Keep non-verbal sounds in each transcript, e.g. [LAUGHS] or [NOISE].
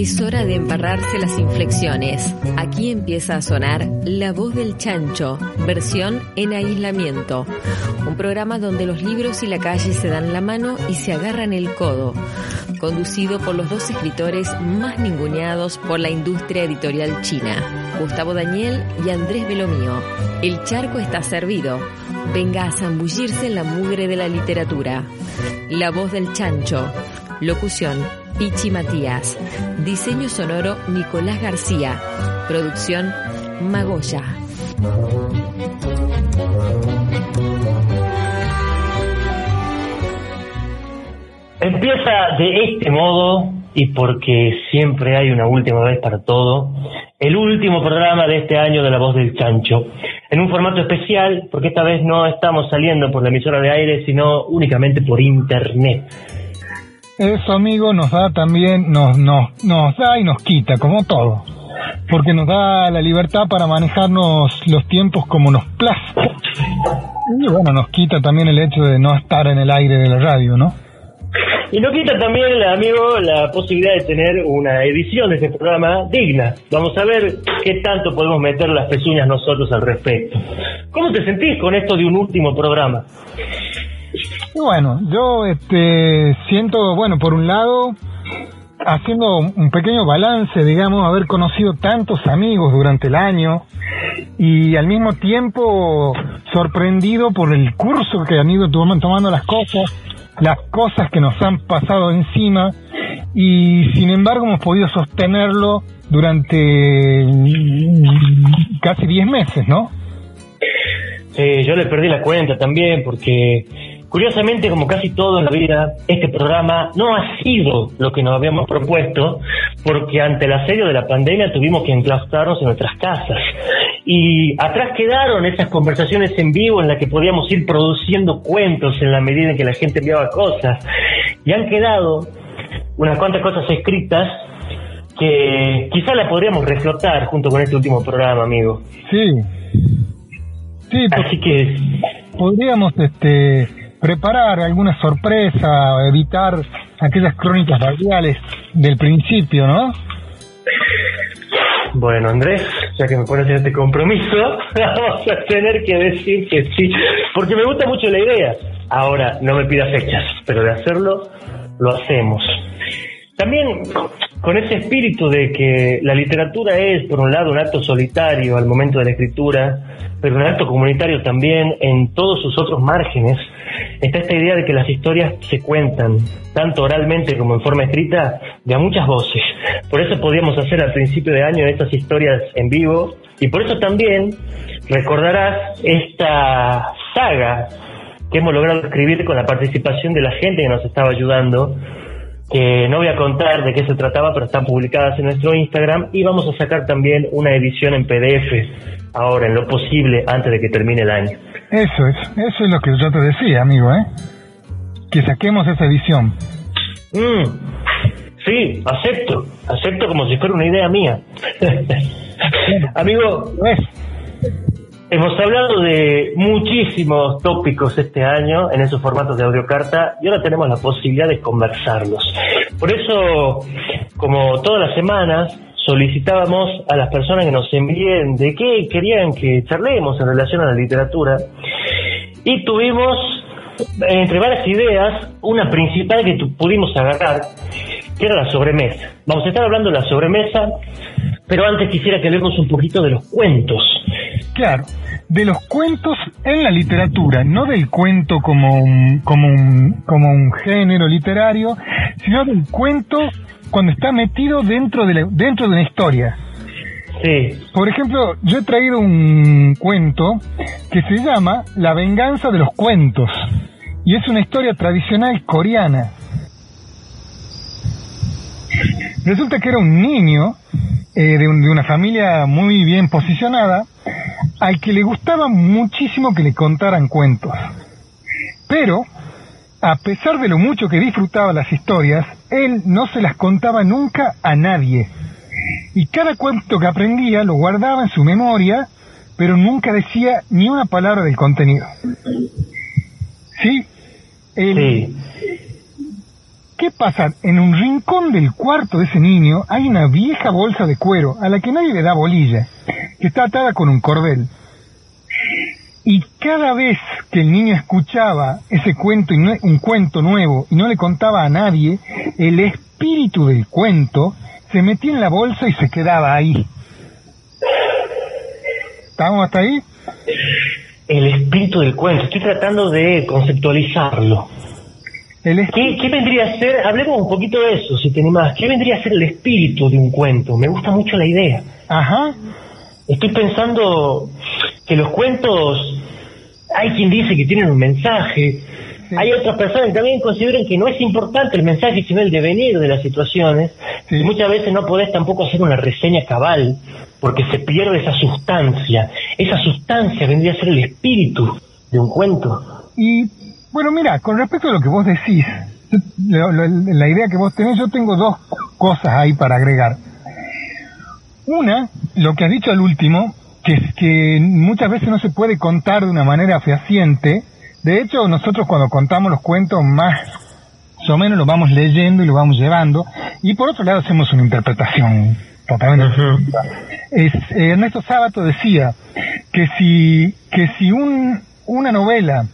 Es hora de embarrarse las inflexiones. Aquí empieza a sonar La voz del chancho, versión en aislamiento. Un programa donde los libros y la calle se dan la mano y se agarran el codo. Conducido por los dos escritores más ninguneados por la industria editorial china, Gustavo Daniel y Andrés Belomío. El charco está servido. Venga a zambullirse en la mugre de la literatura. La voz del chancho. Locución Pichi Matías. Diseño sonoro Nicolás García. Producción Magoya. Empieza de este modo y porque siempre hay una última vez para todo, el último programa de este año de La Voz del Chancho, en un formato especial, porque esta vez no estamos saliendo por la emisora de aire, sino únicamente por internet. Eso, amigo, nos da también, nos, nos, nos da y nos quita, como todo. Porque nos da la libertad para manejarnos los tiempos como nos place. Y bueno, nos quita también el hecho de no estar en el aire de la radio, ¿no? Y nos quita también, amigo, la posibilidad de tener una edición de este programa digna. Vamos a ver qué tanto podemos meter las pezuñas nosotros al respecto. ¿Cómo te sentís con esto de un último programa? Bueno, yo este, siento, bueno, por un lado, haciendo un pequeño balance, digamos, haber conocido tantos amigos durante el año y al mismo tiempo sorprendido por el curso que han ido tomando las cosas, las cosas que nos han pasado encima y sin embargo hemos podido sostenerlo durante casi 10 meses, ¿no? Sí, yo le perdí la cuenta también porque Curiosamente, como casi todo en la vida, este programa no ha sido lo que nos habíamos propuesto, porque ante el asedio de la pandemia tuvimos que enclaustrarnos en nuestras casas. Y atrás quedaron esas conversaciones en vivo en las que podíamos ir produciendo cuentos en la medida en que la gente enviaba cosas. Y han quedado unas cuantas cosas escritas que quizá las podríamos reflotar junto con este último programa, amigo. Sí. Sí, Así que podríamos este preparar alguna sorpresa, evitar aquellas crónicas radiales del principio, ¿no? Bueno, Andrés, ya que me pones en este compromiso, [LAUGHS] vamos a tener que decir que sí, porque me gusta mucho la idea. Ahora, no me pidas fechas, pero de hacerlo, lo hacemos. También con ese espíritu de que la literatura es, por un lado, un acto solitario al momento de la escritura, pero un acto comunitario también en todos sus otros márgenes, está esta idea de que las historias se cuentan, tanto oralmente como en forma escrita, de muchas voces. Por eso podíamos hacer al principio de año estas historias en vivo, y por eso también recordarás esta saga que hemos logrado escribir con la participación de la gente que nos estaba ayudando, que no voy a contar de qué se trataba, pero están publicadas en nuestro Instagram y vamos a sacar también una edición en PDF ahora, en lo posible, antes de que termine el año. Eso es, eso es lo que yo te decía, amigo, ¿eh? Que saquemos esa edición. Mm, sí, acepto, acepto como si fuera una idea mía. [LAUGHS] amigo, Hemos hablado de muchísimos tópicos este año en esos formatos de audiocarta y ahora tenemos la posibilidad de conversarlos. Por eso, como todas las semanas, solicitábamos a las personas que nos envíen de qué querían que charlemos en relación a la literatura y tuvimos, entre varias ideas, una principal que pudimos agarrar, que era la sobremesa. Vamos a estar hablando de la sobremesa, pero antes quisiera que hablemos un poquito de los cuentos. Claro, de los cuentos en la literatura, no del cuento como un, como un, como un género literario, sino del cuento cuando está metido dentro de, la, dentro de una historia. Sí. Por ejemplo, yo he traído un cuento que se llama La venganza de los cuentos y es una historia tradicional coreana. Resulta que era un niño eh, de, un- de una familia muy bien posicionada al que le gustaba muchísimo que le contaran cuentos. Pero, a pesar de lo mucho que disfrutaba las historias, él no se las contaba nunca a nadie. Y cada cuento que aprendía lo guardaba en su memoria, pero nunca decía ni una palabra del contenido. ¿Sí? El- Sí. ¿Qué pasa? En un rincón del cuarto de ese niño hay una vieja bolsa de cuero a la que nadie le da bolilla, que está atada con un cordel. Y cada vez que el niño escuchaba ese cuento, un cuento nuevo, y no le contaba a nadie, el espíritu del cuento se metía en la bolsa y se quedaba ahí. ¿Estamos hasta ahí? El espíritu del cuento. Estoy tratando de conceptualizarlo. ¿Qué, vendría a ser? Hablemos un poquito de eso, si te más. ¿Qué vendría a ser el espíritu de un cuento? Me gusta mucho la idea. Ajá. Estoy pensando que los cuentos, hay quien dice que tienen un mensaje, hay otras personas que también consideran que no es importante el mensaje, sino el devenir de las situaciones. Y muchas veces no podés tampoco hacer una reseña cabal, porque se pierde esa sustancia. Esa sustancia vendría a ser el espíritu de un cuento. Y bueno, mira, con respecto a lo que vos decís, la idea que vos tenés, yo tengo dos cosas ahí para agregar. Una, lo que has dicho al último, que es que muchas veces no se puede contar de una manera fehaciente. De hecho, nosotros cuando contamos los cuentos más o menos los vamos leyendo y lo vamos llevando. Y por otro lado hacemos una interpretación totalmente. es, eh, Ernesto Sábato decía que si, que si un, una novela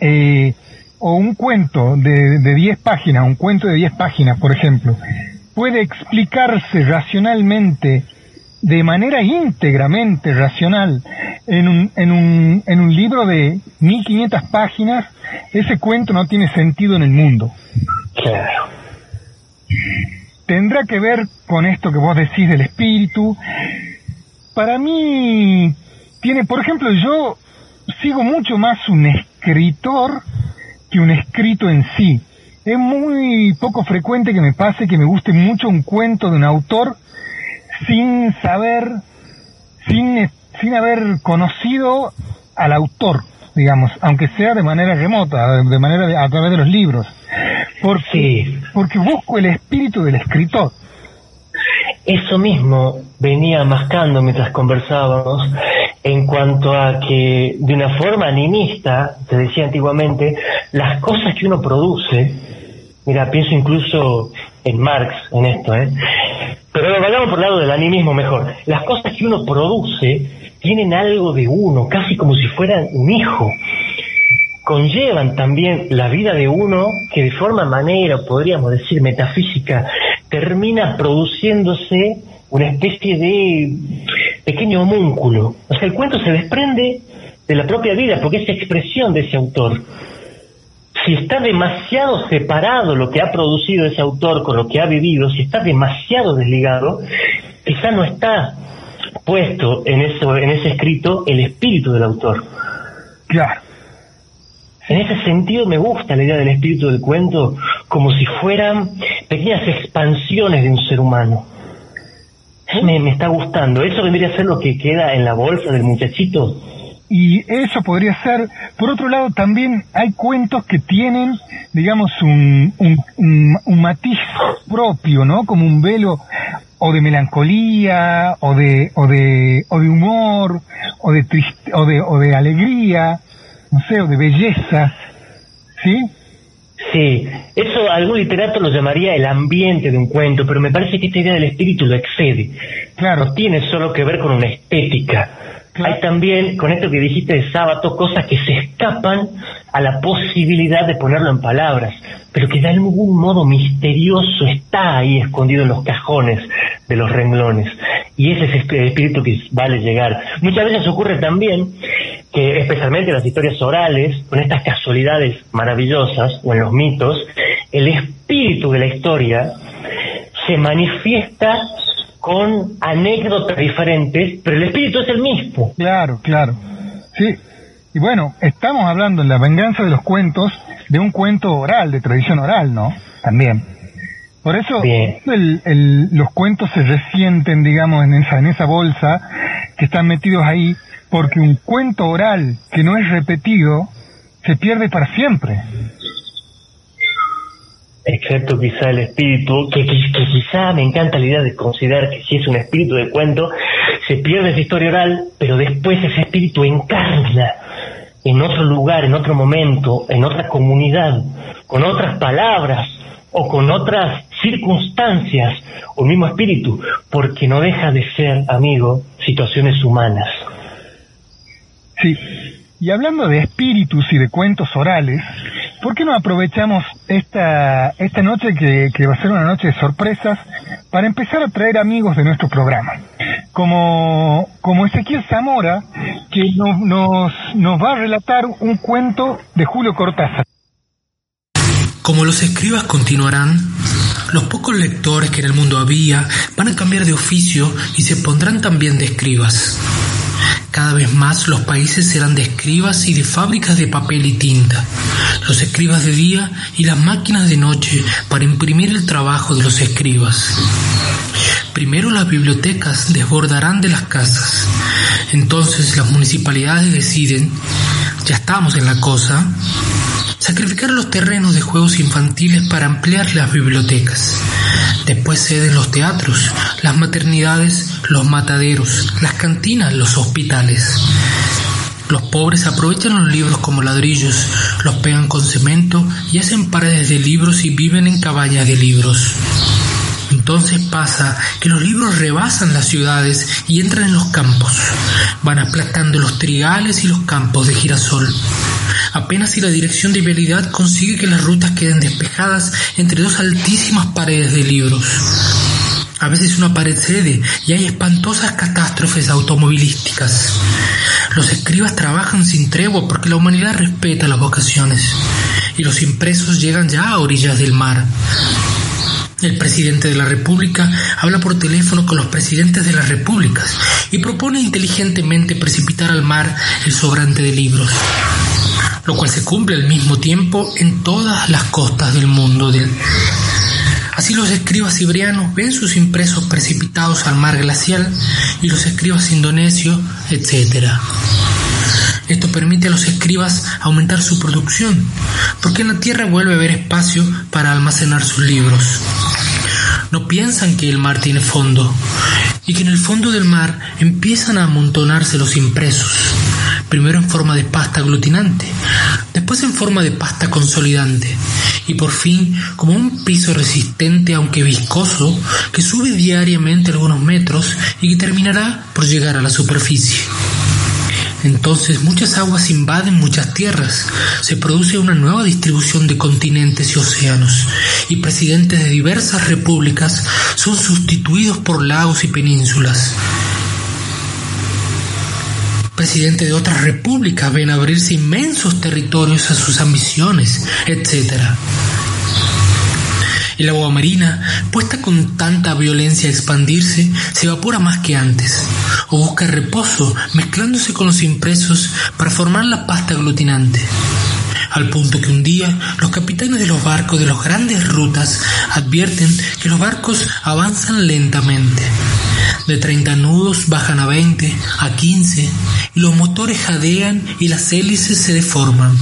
eh, o un cuento de, de 10 páginas, un cuento de 10 páginas, por ejemplo, puede explicarse racionalmente, de manera íntegramente racional, en un, en un, en un libro de 1500 páginas, ese cuento no tiene sentido en el mundo. Claro. Tendrá que ver con esto que vos decís del espíritu. Para mí, tiene, por ejemplo, yo sigo mucho más un escritor que un escrito en sí. Es muy poco frecuente que me pase que me guste mucho un cuento de un autor sin saber, sin, sin haber conocido al autor, digamos, aunque sea de manera remota, de manera a través de los libros. Porque, porque busco el espíritu del escritor. Eso mismo venía mascando mientras conversábamos en cuanto a que de una forma animista, te decía antiguamente, las cosas que uno produce, mira, pienso incluso en Marx en esto, ¿eh? pero vayamos por el lado del animismo mejor, las cosas que uno produce tienen algo de uno, casi como si fueran un hijo, conllevan también la vida de uno que de forma manera, podríamos decir metafísica, termina produciéndose una especie de pequeño homúnculo. O sea, el cuento se desprende de la propia vida porque es expresión de ese autor. Si está demasiado separado lo que ha producido ese autor con lo que ha vivido, si está demasiado desligado, quizá no está puesto en, eso, en ese escrito el espíritu del autor. Claro. En ese sentido me gusta la idea del espíritu del cuento como si fueran pequeñas expansiones de un ser humano. Me, me, está gustando. ¿Eso vendría a ser lo que queda en la bolsa del muchachito? Y eso podría ser, por otro lado, también hay cuentos que tienen, digamos, un, un, un, matiz propio, ¿no? Como un velo o de melancolía, o de, o de, o de humor, o de triste, o de, o de alegría, no sé, o de belleza, ¿sí? Sí, eso algún literato lo llamaría el ambiente de un cuento, pero me parece que esta idea del espíritu lo excede. Claro. No tiene solo que ver con una estética. Hay también, con esto que dijiste de sábado, cosas que se escapan a la posibilidad de ponerlo en palabras, pero que de algún modo misterioso está ahí escondido en los cajones de los renglones. Y ese es el espíritu que vale llegar. Muchas veces ocurre también que especialmente en las historias orales, con estas casualidades maravillosas o en los mitos, el espíritu de la historia se manifiesta con anécdotas diferentes, pero el espíritu es el mismo. Claro, claro. Sí. Y bueno, estamos hablando en la venganza de los cuentos de un cuento oral, de tradición oral, ¿no? También. Por eso los cuentos se resienten, digamos, en esa, en esa bolsa que están metidos ahí porque un cuento oral que no es repetido se pierde para siempre. Excepto quizá el espíritu, que, quizá me encanta la idea de considerar que si es un espíritu de cuento, se pierde esa historia oral, pero después ese espíritu encarna en otro lugar, en otro momento, en otra comunidad, con otras palabras o con otras circunstancias el mismo espíritu, porque no deja de ser, amigo, situaciones humanas. Sí, y hablando de espíritus y de cuentos orales, ¿por qué no aprovechamos esta, esta noche que, que va a ser una noche de sorpresas para empezar a traer amigos de nuestro programa? Como, como Ezequiel Zamora, que nos, nos, nos va a relatar un cuento de Julio Cortázar. Como los escribas continuarán, los pocos lectores que en el mundo había van a cambiar de oficio y se pondrán también de escribas. Cada vez más los países serán de escribas y de fábricas de papel y tinta, los escribas de día y las máquinas de noche para imprimir el trabajo de los escribas. Primero las bibliotecas desbordarán de las casas, entonces las municipalidades deciden, ya estamos en la cosa, sacrificar los terrenos de juegos infantiles para ampliar las bibliotecas. Después ceden los teatros, las maternidades, los mataderos, las cantinas, los hospitales. Los pobres aprovechan los libros como ladrillos, los pegan con cemento y hacen paredes de libros y viven en cabañas de libros. Entonces pasa que los libros rebasan las ciudades y entran en los campos. Van aplastando los trigales y los campos de girasol. Apenas si la dirección de vialidad consigue que las rutas queden despejadas entre dos altísimas paredes de libros. A veces una pared cede y hay espantosas catástrofes automovilísticas. Los escribas trabajan sin tregua porque la humanidad respeta las vocaciones y los impresos llegan ya a orillas del mar. El presidente de la República habla por teléfono con los presidentes de las repúblicas y propone inteligentemente precipitar al mar el sobrante de libros, lo cual se cumple al mismo tiempo en todas las costas del mundo. Así los escribas cibrianos ven sus impresos precipitados al mar glacial y los escribas indonesios, etc. Esto permite a los escribas aumentar su producción, porque en la Tierra vuelve a haber espacio para almacenar sus libros. No piensan que el mar tiene fondo y que en el fondo del mar empiezan a amontonarse los impresos, primero en forma de pasta aglutinante, después en forma de pasta consolidante y por fin como un piso resistente aunque viscoso que sube diariamente algunos metros y que terminará por llegar a la superficie. Entonces muchas aguas invaden muchas tierras, se produce una nueva distribución de continentes y océanos, y presidentes de diversas repúblicas son sustituidos por lagos y penínsulas. Presidentes de otras repúblicas ven abrirse inmensos territorios a sus ambiciones, etc. El agua marina, puesta con tanta violencia a expandirse, se evapora más que antes, o busca reposo mezclándose con los impresos para formar la pasta aglutinante. Al punto que un día los capitanes de los barcos de las grandes rutas advierten que los barcos avanzan lentamente. De 30 nudos bajan a 20, a 15, y los motores jadean y las hélices se deforman.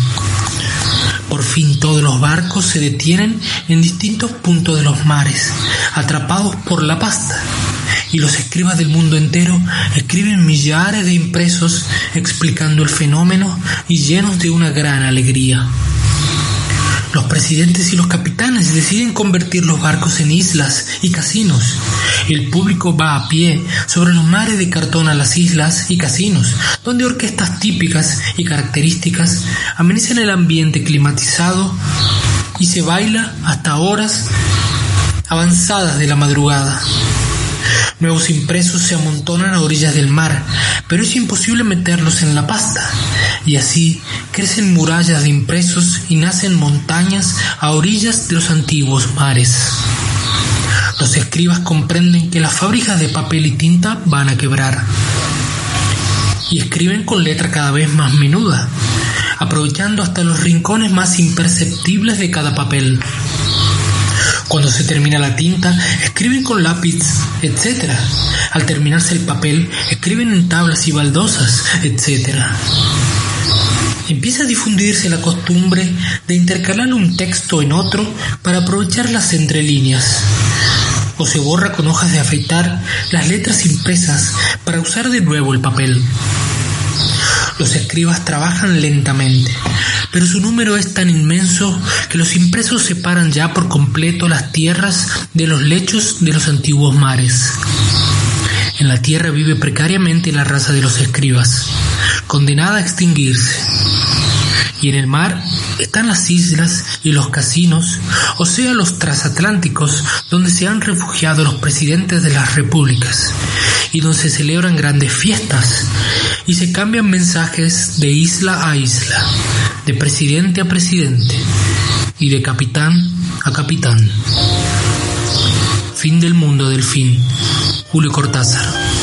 Por fin todos los barcos se detienen en distintos puntos de los mares, atrapados por la pasta, y los escribas del mundo entero escriben millares de impresos explicando el fenómeno y llenos de una gran alegría. Los presidentes y los capitanes deciden convertir los barcos en islas y casinos. El público va a pie sobre los mares de cartón a las islas y casinos, donde orquestas típicas y características amenizan el ambiente climatizado y se baila hasta horas avanzadas de la madrugada. Nuevos impresos se amontonan a orillas del mar, pero es imposible meterlos en la pasta. Y así crecen murallas de impresos y nacen montañas a orillas de los antiguos mares. Los escribas comprenden que las fábricas de papel y tinta van a quebrar. Y escriben con letra cada vez más menuda, aprovechando hasta los rincones más imperceptibles de cada papel. Cuando se termina la tinta, escriben con lápiz, etc. Al terminarse el papel, escriben en tablas y baldosas, etc. Empieza a difundirse la costumbre de intercalar un texto en otro para aprovechar las entrelíneas. O se borra con hojas de afeitar las letras impresas para usar de nuevo el papel. Los escribas trabajan lentamente, pero su número es tan inmenso que los impresos separan ya por completo las tierras de los lechos de los antiguos mares. En la tierra vive precariamente la raza de los escribas, condenada a extinguirse. Y en el mar están las islas y los casinos, o sea, los transatlánticos, donde se han refugiado los presidentes de las repúblicas, y donde se celebran grandes fiestas, y se cambian mensajes de isla a isla, de presidente a presidente, y de capitán a capitán. Fin del mundo del fin. Julio Cortázar.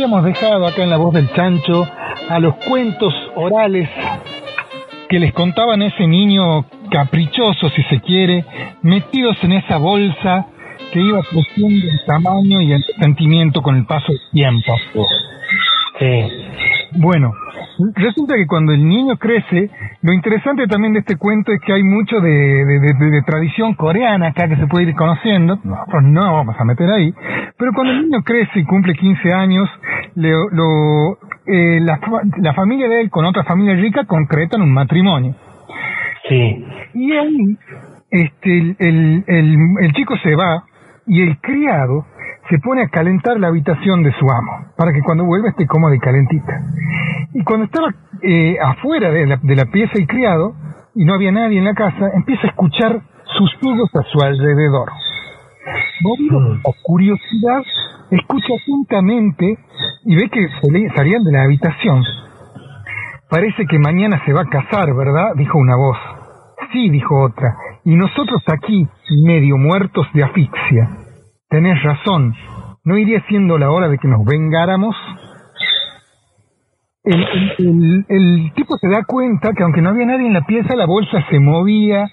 Habíamos dejado acá en la voz del chancho a los cuentos orales que les contaban ese niño caprichoso, si se quiere, metidos en esa bolsa que iba creciendo en tamaño y en sentimiento con el paso del tiempo. Sí. Bueno, resulta que cuando el niño crece, lo interesante también de este cuento es que hay mucho de, de, tradición coreana acá que se puede ir conociendo, nosotros no vamos a meter ahí, pero cuando el niño crece y cumple 15 años, lo, eh, la, la, familia de él con otra familia rica concretan un matrimonio. Sí. Y ahí este, el, el, el chico se va y el criado se pone a calentar la habitación de su amo, para que cuando vuelva esté cómoda y calentita. Y cuando estaba eh, afuera de la, de la pieza el criado, y no había nadie en la casa, empieza a escuchar susurros a su alrededor. Movido mm. por curiosidad, escucha atentamente y ve que salían de la habitación. Parece que mañana se va a casar, ¿verdad? dijo una voz. Sí, dijo otra. Y nosotros aquí, medio muertos de asfixia. Tenés razón. ¿No iría siendo la hora de que nos vengáramos? El, tipo se da cuenta que aunque no había nadie en la pieza, la bolsa se movía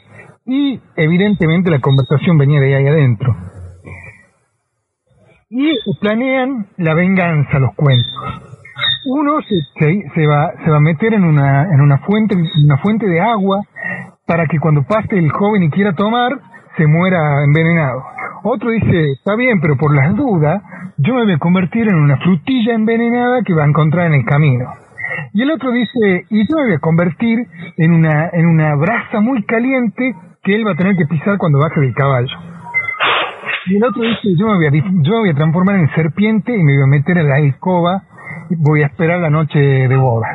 y evidentemente la conversación venía de ahí adentro. Y planean la venganza, los cuentos. Uno se, se, va, se va a meter en una, en una fuente, una fuente de agua para que cuando pase el joven y quiera tomar, se muera envenenado. Otro dice, está bien, pero por las dudas, yo me voy a convertir en una frutilla envenenada que va a encontrar en el camino. Y el otro dice, y yo me voy a convertir en una, en una brasa muy caliente que él va a tener que pisar cuando baje del caballo. Y el otro dice, yo me voy a, yo me voy a transformar en serpiente y me voy a meter en la alcoba y voy a esperar la noche de boda.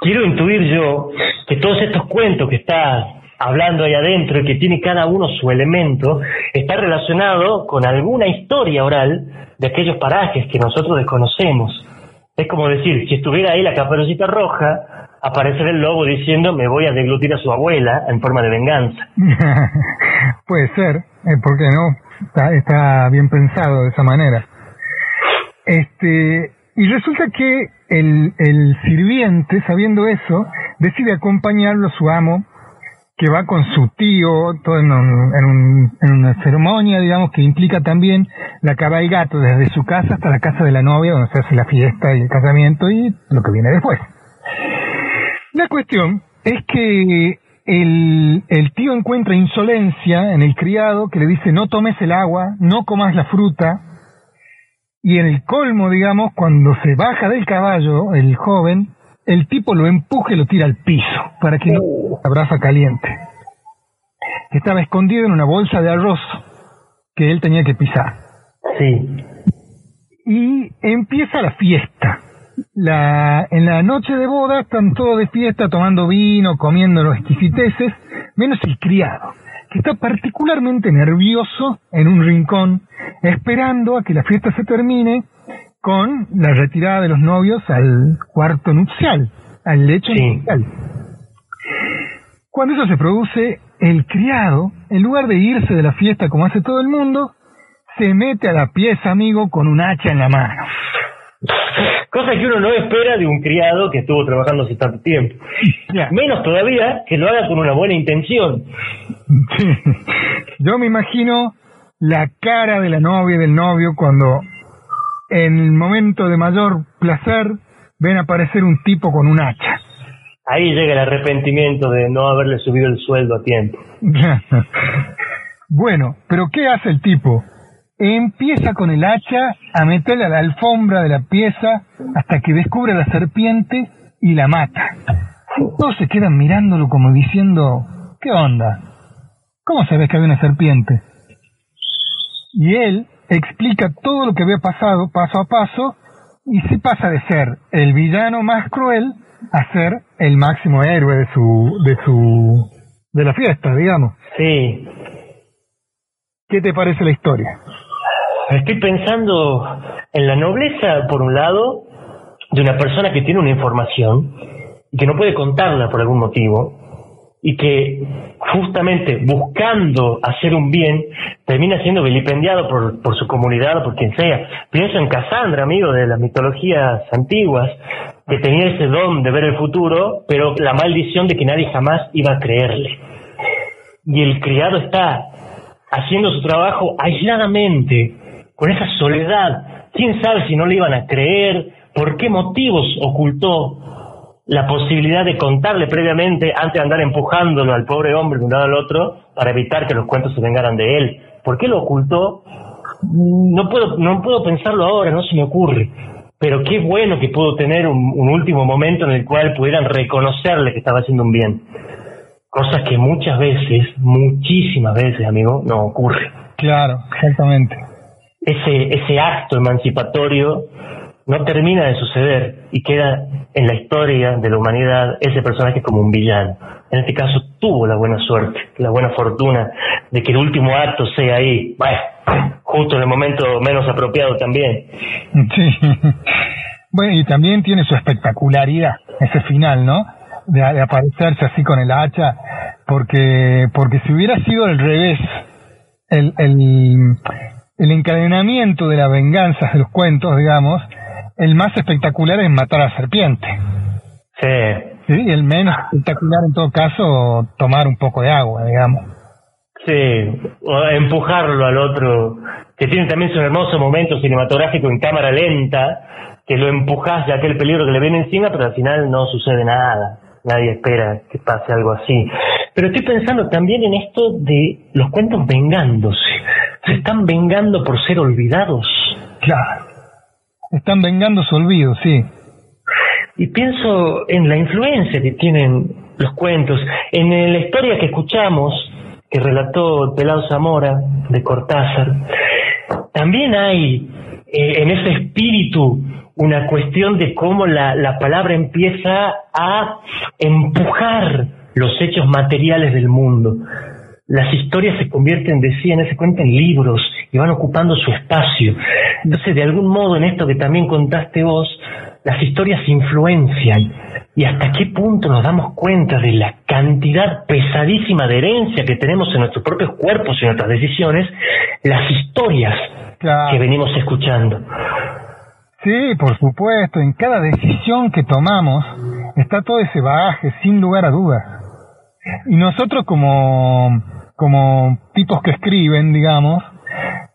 Quiero intuir yo que todos estos cuentos que está hablando ahí adentro y que tiene cada uno su elemento, está relacionado con alguna historia oral de aquellos parajes que nosotros desconocemos. Es como decir, si estuviera ahí la caperucita roja, aparecería el lobo diciendo me voy a deglutir a su abuela en forma de venganza. [LAUGHS] Puede ser, eh, ¿por qué no? Está, está bien pensado de esa manera. Este, y resulta que el, el sirviente, sabiendo eso, decide acompañarlo a su amo que va con su tío, todo en, en, una ceremonia, digamos, que implica también la cabalgata desde su casa hasta la casa de la novia, donde se hace la fiesta y el casamiento y lo que viene después. La cuestión es que el, el tío encuentra insolencia en el criado que le dice no tomes el agua, no comas la fruta, y en el colmo, digamos, cuando se baja del caballo, el joven, el tipo lo empuja y lo tira al piso para que no abraza caliente. Estaba escondido en una bolsa de arroz que él tenía que pisar. Sí. Y empieza la fiesta. La, en la noche de boda están todos de fiesta tomando vino, comiendo los exquisiteces, menos el criado, que está particularmente nervioso en un rincón, esperando a que la fiesta se termine con la retirada de los novios al cuarto nupcial, al lecho nupcial. Cuando eso se produce, el criado, en lugar de irse de la fiesta como hace todo el mundo, se mete a la pieza, amigo, con un hacha en la mano. Cosa que uno no espera de un criado que estuvo trabajando hace tanto tiempo. Menos todavía que lo haga con una buena intención. [LAUGHS] Yo me imagino la cara de la novia y del novio cuando en el momento de mayor placer ven aparecer un tipo con un hacha. Ahí llega el arrepentimiento de no haberle subido el sueldo a tiempo. [LAUGHS] bueno, pero ¿qué hace el tipo? Empieza con el hacha a meterle a la alfombra de la pieza hasta que descubre a la serpiente y la mata. Todos se quedan mirándolo como diciendo, ¿qué onda? ¿Cómo sabes que había una serpiente? Y él, explica todo lo que había pasado paso a paso y se pasa de ser el villano más cruel a ser el máximo héroe de su de su de la fiesta, digamos. Sí. ¿Qué te parece la historia? Estoy pensando en la nobleza, por un lado, de una persona que tiene una información y que no puede contarla por algún motivo, y que justamente buscando hacer un bien termina siendo vilipendiado por, por su comunidad o por quien sea. Pienso en Cassandra, amigo de las mitologías antiguas, que tenía ese don de ver el futuro, pero la maldición de que nadie jamás iba a creerle. Y el criado está haciendo su trabajo aisladamente, con esa soledad. ¿Quién sabe si no le iban a creer? ¿Por qué motivos ocultó la posibilidad de contarle previamente antes de andar empujándolo al pobre hombre de un lado al otro para evitar que los cuentos se vengaran de él. ¿Por qué lo ocultó? No puedo, no puedo pensarlo ahora, no se me ocurre. Pero qué bueno que pudo tener un, último momento en el cual pudieran reconocerle que estaba haciendo un bien. Cosas que muchas veces, muchísimas veces, amigo, no ocurre. Claro, exactamente. Ese, ese acto emancipatorio no termina de suceder y queda en la historia de la humanidad ese personaje como un villano. En este caso tuvo la buena suerte, la buena fortuna de que el último acto sea ahí, bueno, justo en el momento menos apropiado también. Sí. Bueno, y también tiene su espectacularidad, ese final, ¿no? De, aparecerse así con el hacha, porque, porque si hubiera sido al revés, el, el, el encadenamiento de la venganza de los cuentos, digamos, el más espectacular es matar a la serpiente. Sí. Sí, y el menos espectacular en todo caso, tomar un poco de agua, digamos. Sí, o empujarlo al otro, que tiene también su hermoso momento cinematográfico en cámara lenta, que lo empujas de aquel peligro que le viene encima, pero al final no sucede nada. Nadie espera que pase algo así. Pero estoy pensando también en esto de los cuentos vengándose. Se están vengando por ser olvidados. Claro. Están vengando su olvido, sí. Y pienso en la influencia que tienen los cuentos, en la historia que escuchamos, que relató Pelado Zamora de Cortázar. También hay eh, en ese espíritu una cuestión de cómo la, la palabra empieza a empujar los hechos materiales del mundo. Las historias se convierten, decían, se cuentan en libros y van ocupando su espacio. Entonces, de algún modo, en esto que también contaste vos, las historias influencian. ¿Y hasta qué punto nos damos cuenta de la cantidad pesadísima de herencia que tenemos en nuestros propios cuerpos y en nuestras decisiones? Las historias que venimos escuchando. Sí, por supuesto. En cada decisión que tomamos está todo ese bagaje, sin lugar a dudas. Y nosotros como, como tipos que escriben, digamos,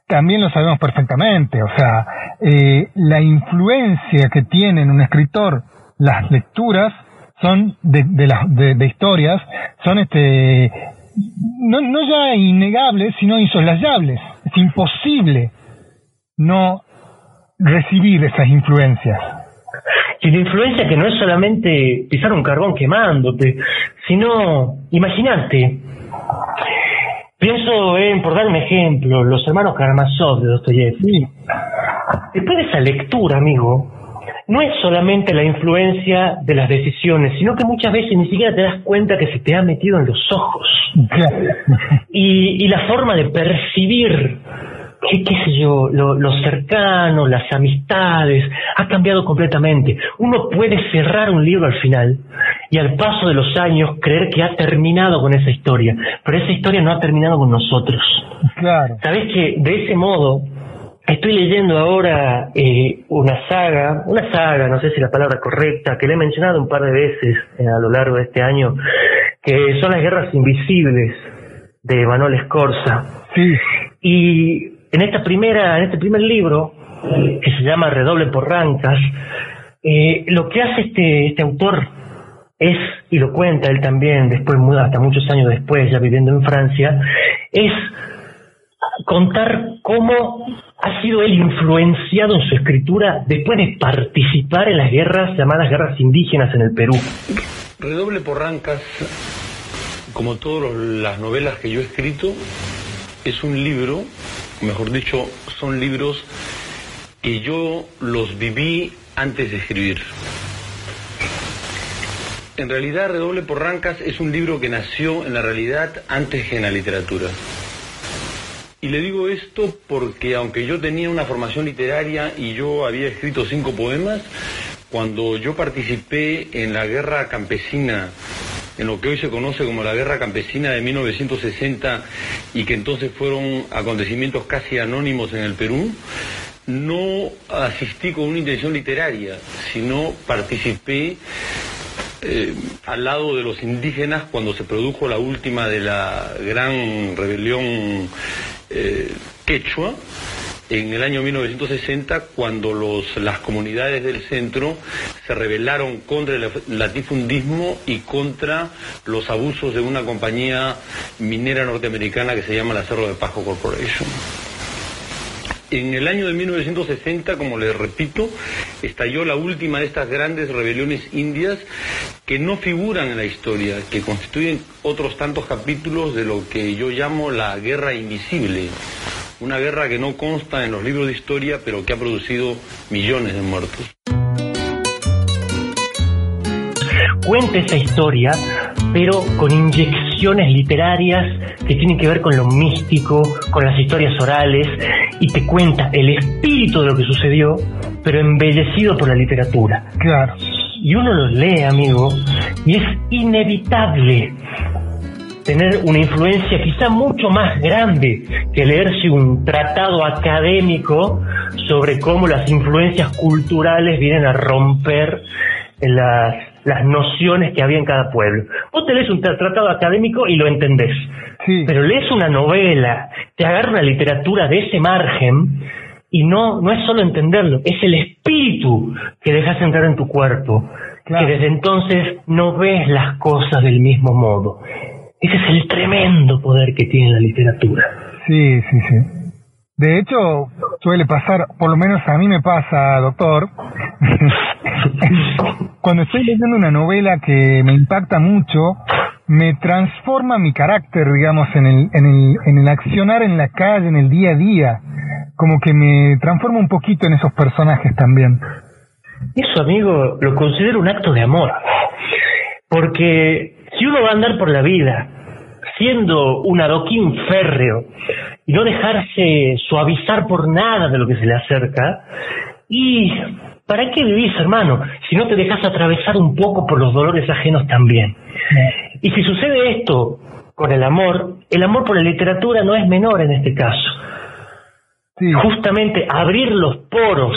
también lo sabemos perfectamente. O sea, eh, la influencia que tiene en un escritor las lecturas son de, de, las de, historias, son este no, no ya innegables, sino insoslayables. Es imposible no recibir esas influencias. Y una influencia que no es solamente pisar un carbón quemándote, sino, imagínate, pienso en, por dar un ejemplo, los hermanos Karamazov de Dostoyevsky. Después de esa lectura, amigo, no es solamente la influencia de las decisiones, sino que muchas veces ni siquiera te das cuenta que se te ha metido en los ojos. Y, y la forma de percibir qué, qué sé yo, lo, lo, cercano, las amistades, ha cambiado completamente. Uno puede cerrar un libro al final y al paso de los años creer que ha terminado con esa historia, pero esa historia no ha terminado con nosotros. Claro. Sabes que de ese modo estoy leyendo ahora eh, una saga, una saga, no sé si la palabra correcta, que le he mencionado un par de veces eh, a lo largo de este año, que son las guerras invisibles de Manuel Escorza. Sí. Y en esta primera, en este primer libro, que se llama Redoble por Rancas, eh, lo que hace este, este autor es, y lo cuenta él también, después, hasta muchos años después, ya viviendo en Francia, es contar cómo ha sido él influenciado en su escritura después de participar en las guerras llamadas guerras indígenas en el Perú. Redoble por Rancas, como todas las novelas que yo he escrito, es un libro mejor dicho, son libros que yo los viví antes de escribir. En realidad, Redoble por Rancas es un libro que nació en la realidad antes que en la literatura. Y le digo esto porque aunque yo tenía una formación literaria y yo había escrito cinco poemas, cuando yo participé en la guerra campesina en lo que hoy se conoce como la Guerra Campesina de 1960 y que entonces fueron acontecimientos casi anónimos en el Perú, no asistí con una intención literaria, sino participé eh, al lado de los indígenas cuando se produjo la última de la gran rebelión eh, quechua en el año 1960 cuando los, las comunidades del centro se rebelaron contra el latifundismo y contra los abusos de una compañía minera norteamericana que se llama la Cerro de Pajo Corporation. En el año de 1960, como les repito, estalló la última de estas grandes rebeliones indias que no figuran en la historia, que constituyen otros tantos capítulos de lo que yo llamo la guerra invisible una guerra que no consta en los libros de historia, pero que ha producido millones de muertos. Cuenta esa historia, pero con literarias que tienen que ver con lo místico, con las historias orales, y te cuenta el espíritu de lo que sucedió, pero embellecido por la literatura. Claro. Y uno los lee, amigo, y es inevitable tener una influencia quizá mucho más grande que leerse un tratado académico sobre cómo las influencias culturales vienen a romper las, las nociones que había en cada pueblo. Vos te lees un tratado académico y lo entendés, Sí. pero lees una novela, te agarra una literatura de ese margen y no, no es solo entenderlo, es el espíritu que dejas entrar en tu cuerpo, Claro. que desde entonces no ves las cosas del mismo modo. Ese es el tremendo poder que tiene la literatura. Sí, sí, sí. De hecho, suele pasar, por lo menos a mí me pasa, doctor, [LAUGHS] cuando estoy leyendo una novela que me impacta mucho, me transforma mi carácter, digamos, en el, en el, en el accionar en la calle, en el día a día. Como que me transforma un poquito en esos personajes también. Eso, amigo, lo considero un acto de amor. Porque si uno va a andar por la vida siendo un adoquín férreo y no dejarse suavizar por nada de lo que se le acerca, y ¿para qué vivís, hermano? Si no te dejas atravesar un poco por los dolores ajenos también. Y si sucede esto con el amor, el amor por la literatura no es menor en este caso. Sí, Justamente abrir los poros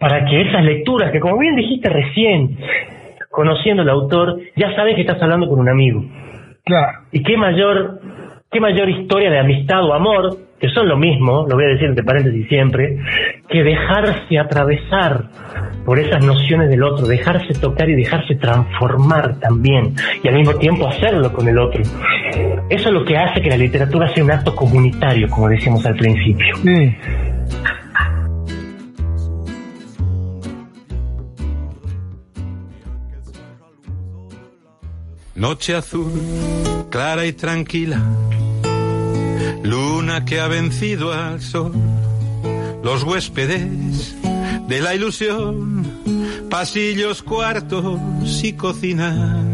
para que esas lecturas, que como bien dijiste recién, conociendo al autor, ya sabes que estás hablando con un amigo. Claro. Y qué mayor, qué mayor historia de amistad o amor, que son lo mismo, lo voy a decir entre paréntesis siempre, que dejarse atravesar por esas nociones del otro, dejarse tocar y dejarse transformar también, y al mismo tiempo hacerlo con el otro. Eso es lo que hace que la literatura sea un acto comunitario, como decíamos al principio. Sí. Noche azul, clara y tranquila, luna que ha vencido al sol, los huéspedes de la ilusión, pasillos, cuartos y cocina,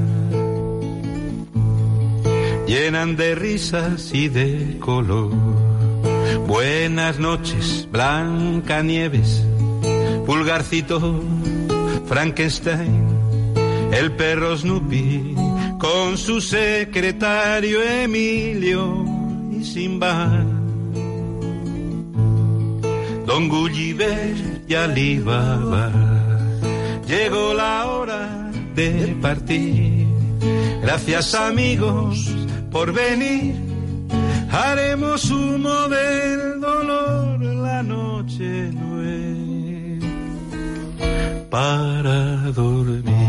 llenan de risas y de color. Buenas noches, Blanca Nieves, Pulgarcito, Frankenstein, el perro Snoopy con su secretario Emilio y Simba. Don Gulliver y Alibaba. Llegó la hora de partir. Gracias amigos por venir. Haremos humo del dolor la noche no para dormir.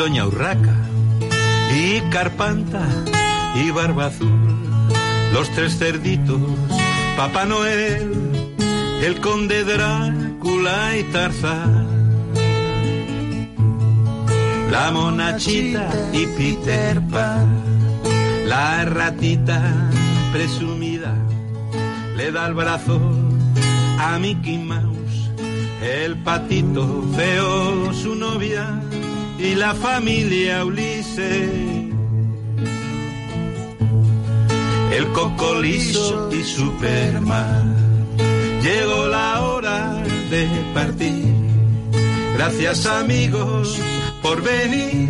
Doña Urraca. Y Carpanta. Y Barba Azul, los tres cerditos, Papá Noel, el conde Drácula y Tarzán, la monachita y Peter Pan, la ratita presumida. Le da el brazo a Mickey Mouse, el patito feo su novia y la familia Ulises. El cocolizo y Superman. Llegó la hora de partir. Gracias amigos por venir.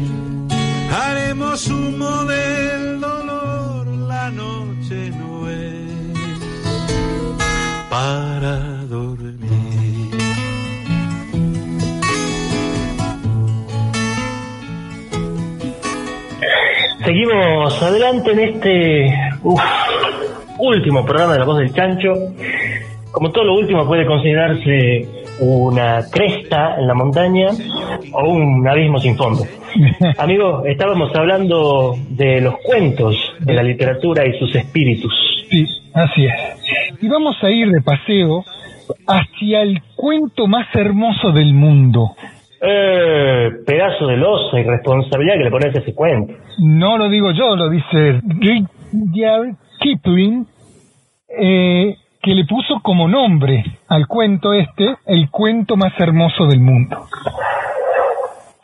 Haremos humo del dolor. La noche no es para Seguimos adelante en este uf, último programa de La Voz del Chancho. Como todo lo último puede considerarse una cresta en la montaña o un abismo sin fondo. [LAUGHS] Amigo, estábamos hablando de los cuentos de la literatura y sus espíritus. Sí, así es. Y vamos a ir de paseo hacia el cuento más hermoso del mundo. Eh, pedazo de losa y responsabilidad que le pones ese cuento. No lo digo yo, lo dice Rudyard Kipling, eh, que le puso como nombre al cuento este, el cuento más hermoso del mundo.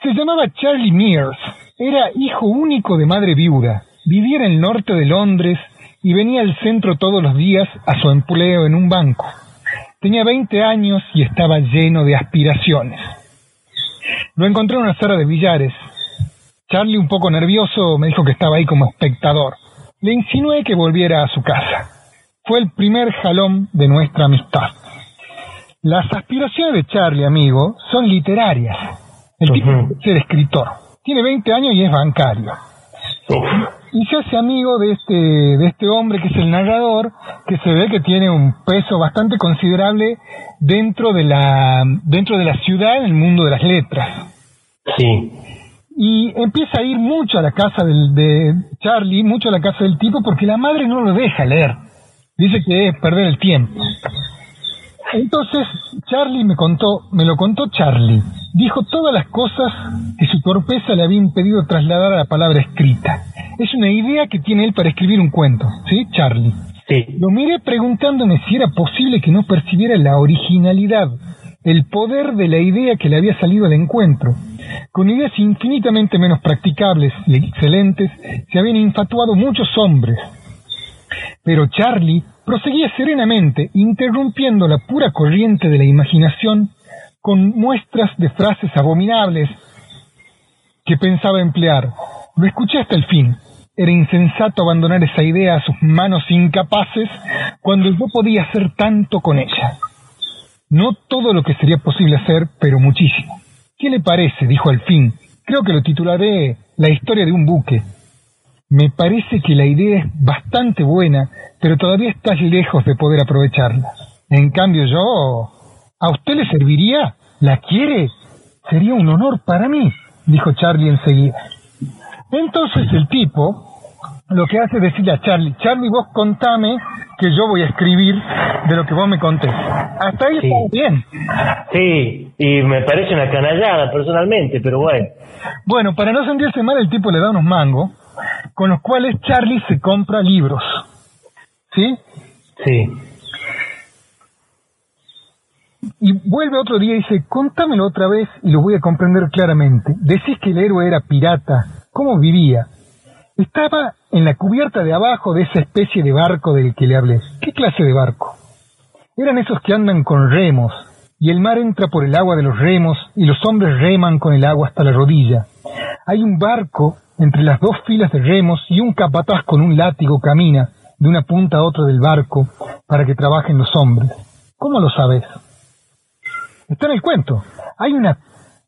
Se llamaba Charlie Mears, era hijo único de madre viuda, vivía en el norte de Londres y venía al centro todos los días a su empleo en un banco. Tenía 20 años y estaba lleno de aspiraciones. Lo encontré en una sala de billares. Charlie, un poco nervioso, me dijo que estaba ahí como espectador. Le insinué que volviera a su casa. Fue el primer jalón de nuestra amistad. Las aspiraciones de Charlie, amigo, son literarias. El tipo quiere ser escritor. Tiene 20 años y es bancario. Y se hace amigo de este, de este hombre que es el narrador, que se ve que tiene un peso bastante considerable dentro de la, dentro de la ciudad en el mundo de las letras. Sí. Y empieza a ir mucho a la casa del, de Charlie, mucho a la casa del tipo, porque la madre no lo deja leer. Dice que es perder el tiempo. Entonces, Charlie me contó, me lo contó Charlie. Dijo todas las cosas que su torpeza le había impedido trasladar a la palabra escrita. Es una idea que tiene él para escribir un cuento, ¿sí, Charlie? Sí. Lo miré preguntándome si era posible que no percibiera la originalidad, el poder de la idea que le había salido al encuentro. Con ideas infinitamente menos practicables y excelentes se habían infatuado muchos hombres. Pero Charlie proseguía serenamente, interrumpiendo la pura corriente de la imaginación con muestras de frases abominables que pensaba emplear. Lo escuché hasta el fin. Era insensato abandonar esa idea a sus manos incapaces cuando yo podía hacer tanto con ella. No todo lo que sería posible hacer, pero muchísimo. ¿Qué le parece? dijo al fin. Creo que lo titularé La historia de un buque. Me parece que la idea es bastante buena, pero todavía estás lejos de poder aprovecharla. En cambio yo... ¿A usted le serviría? ¿La quiere? Sería un honor para mí, dijo Charlie enseguida. Entonces el tipo lo que hace es decirle a Charlie, Charlie, vos contame que yo voy a escribir de lo que vos me contés. Hasta ahí Sí. está bien. Sí, y me parece una canallada personalmente, pero bueno. Bueno, para no sentirse mal, el tipo le da unos mangos, con los cuales Charlie se compra libros. ¿Sí? Sí. Y vuelve otro día y dice, contámelo otra vez y lo voy a comprender claramente. Decís que el héroe era pirata. ¿Cómo vivía? Estaba en la cubierta de abajo de esa especie de barco del que le hablé. ¿Qué clase de barco? Eran esos que andan con remos, y el mar entra por el agua de los remos, y los hombres reman con el agua hasta la rodilla. Hay un barco entre las dos filas de remos y un capataz con un látigo camina de una punta a otra del barco para que trabajen los hombres. ¿Cómo lo sabes? Está en el cuento. Hay una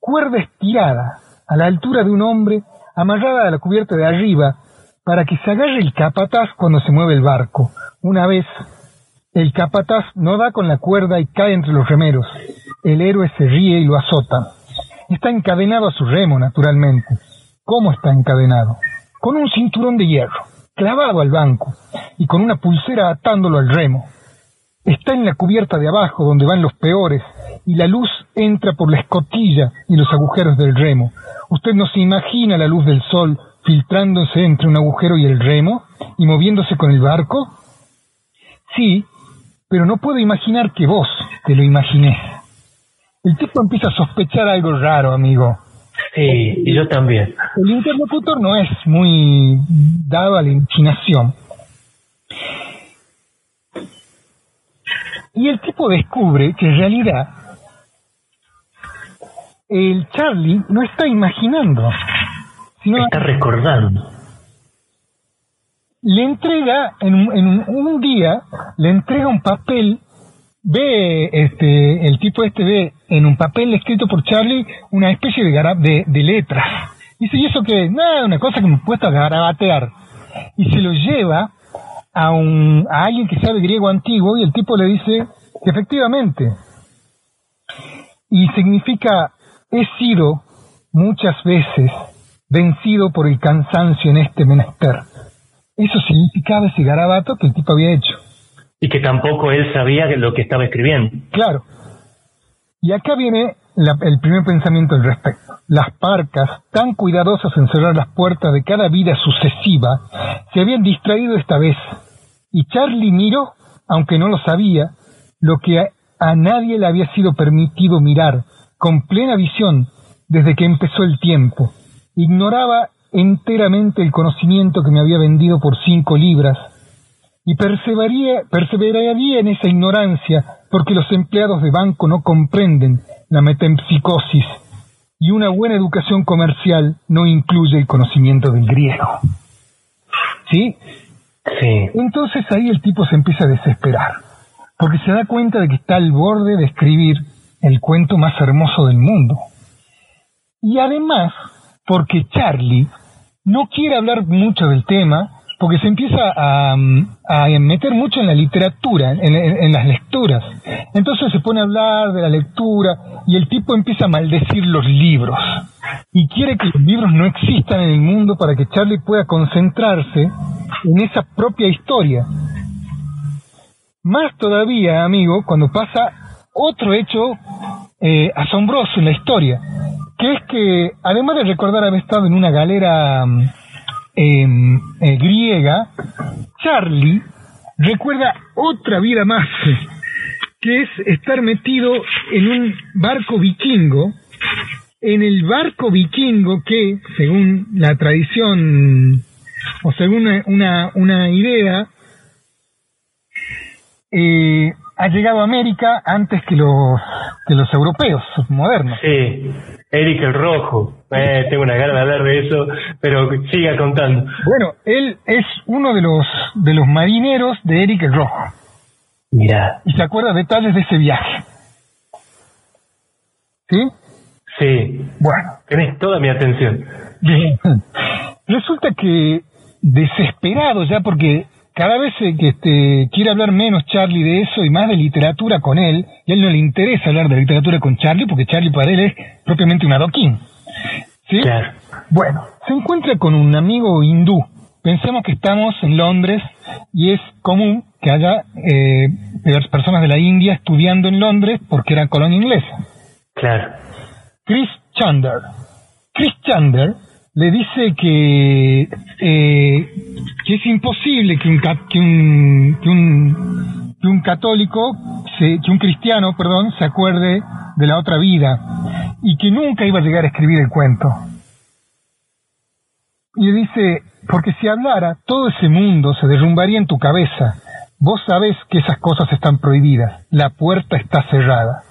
cuerda estirada a la altura de un hombre amarrada a la cubierta de arriba para que se agarre el capataz cuando se mueve el barco. Una vez el capataz no da con la cuerda y cae entre los remeros. El héroe se ríe y lo azota. Está encadenado a su remo, naturalmente. ¿Cómo está encadenado? Con un cinturón de hierro, clavado al banco, y con una pulsera atándolo al remo. Está en la cubierta de abajo, donde van los peores, y la luz entra por la escotilla y los agujeros del remo. Usted no se imagina la luz del sol filtrándose entre un agujero y el remo y moviéndose con el barco. Sí, pero no puedo imaginar que vos te lo imaginés. El tipo empieza a sospechar algo raro, amigo. Sí, y yo también. El interlocutor no es muy dado a la imaginación. Y el tipo descubre que en realidad el Charlie no está imaginando, sino Está recordando. le entrega en, un- en un, un día, le entrega un papel, ve, este, el tipo este ve en un papel escrito por Charlie una especie de, de, de letras. Dice, ¿y eso qué? Nada, una cosa que me he puesto a garabatear. Y se lo lleva a, un, a alguien que sabe griego antiguo y el tipo le dice que efectivamente. Y significa, he sido muchas veces vencido por el cansancio en este menester. Eso significaba ese garabato que el tipo había hecho. Y que tampoco él sabía lo que estaba escribiendo. Claro. Y acá viene la- el primer pensamiento al respecto. Las parcas, tan cuidadosas en cerrar las puertas de cada vida sucesiva, se habían distraído esta vez. Y Charlie miró, aunque no lo sabía, lo que a, nadie le había sido permitido mirar, con plena visión, desde que empezó el tiempo. Ignoraba enteramente el conocimiento que me había vendido por cinco libras, y perseveraría, perseveraría en esa ignorancia porque los empleados de banco no comprenden la metempsicosis y una buena educación comercial no incluye el conocimiento del griego. ¿Sí? Entonces ahí el tipo se empieza a desesperar porque se da cuenta de que está al borde de escribir el cuento más hermoso del mundo. Y además, porque Charlie no quiere hablar mucho del tema, porque se empieza a, meter mucho en la literatura, en, en- las lecturas. Entonces se pone a hablar de la lectura y el tipo empieza a maldecir los libros. Y quiere que los libros no existan en el mundo para que Charlie pueda concentrarse en esa propia historia. Más todavía, amigo, cuando pasa otro hecho eh, asombroso en la historia, que es que además de recordar haber estado en una galera mm, griega, Charlie recuerda otra vida más, [LAUGHS] que es estar metido en un barco vikingo, en el barco vikingo que, según la tradición o según una, una, una idea, eh, ha llegado a América antes que los, que los europeos modernos. Sí. Eric el Rojo. Eh, tengo una gana de hablar de eso, pero siga contando. Bueno, él es uno de los de los marineros de Eric el Rojo. Mira. Y se acuerda detalles de ese viaje. ¿Sí? Sí. Bueno. Tenés toda mi atención. Bien. Resulta que desesperado ya porque cada vez que este, quiere hablar menos Charlie de eso y más de literatura con él, y a él no le interesa hablar de literatura con Charlie porque Charlie para él es propiamente un adoquín. ¿Sí? Claro. Bueno, se encuentra con un amigo hindú. Pensemos que estamos en Londres y es común que haya eh, personas de la India estudiando en Londres porque era colonia inglesa. Claro. Chris Chander. Chris Chander le dice que, eh, que es imposible que un, que un, que un, que un católico, se, que un cristiano, perdón, se acuerde de la otra vida y que nunca iba a llegar a escribir el cuento. Y le dice, porque si hablara, todo ese mundo se derrumbaría en tu cabeza. Vos sabés que esas cosas están prohibidas. La puerta está cerrada.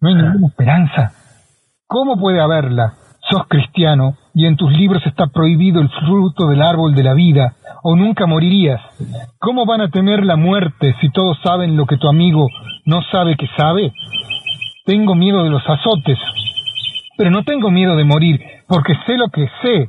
No hay ninguna esperanza. ¿Cómo puede haberla? sos cristiano y en tus libros está prohibido el fruto del árbol de la vida, o nunca morirías. ¿Cómo van a temer la muerte si todos saben lo que tu amigo no sabe que sabe? Tengo miedo de los azotes, pero no tengo miedo de morir, porque sé lo que sé.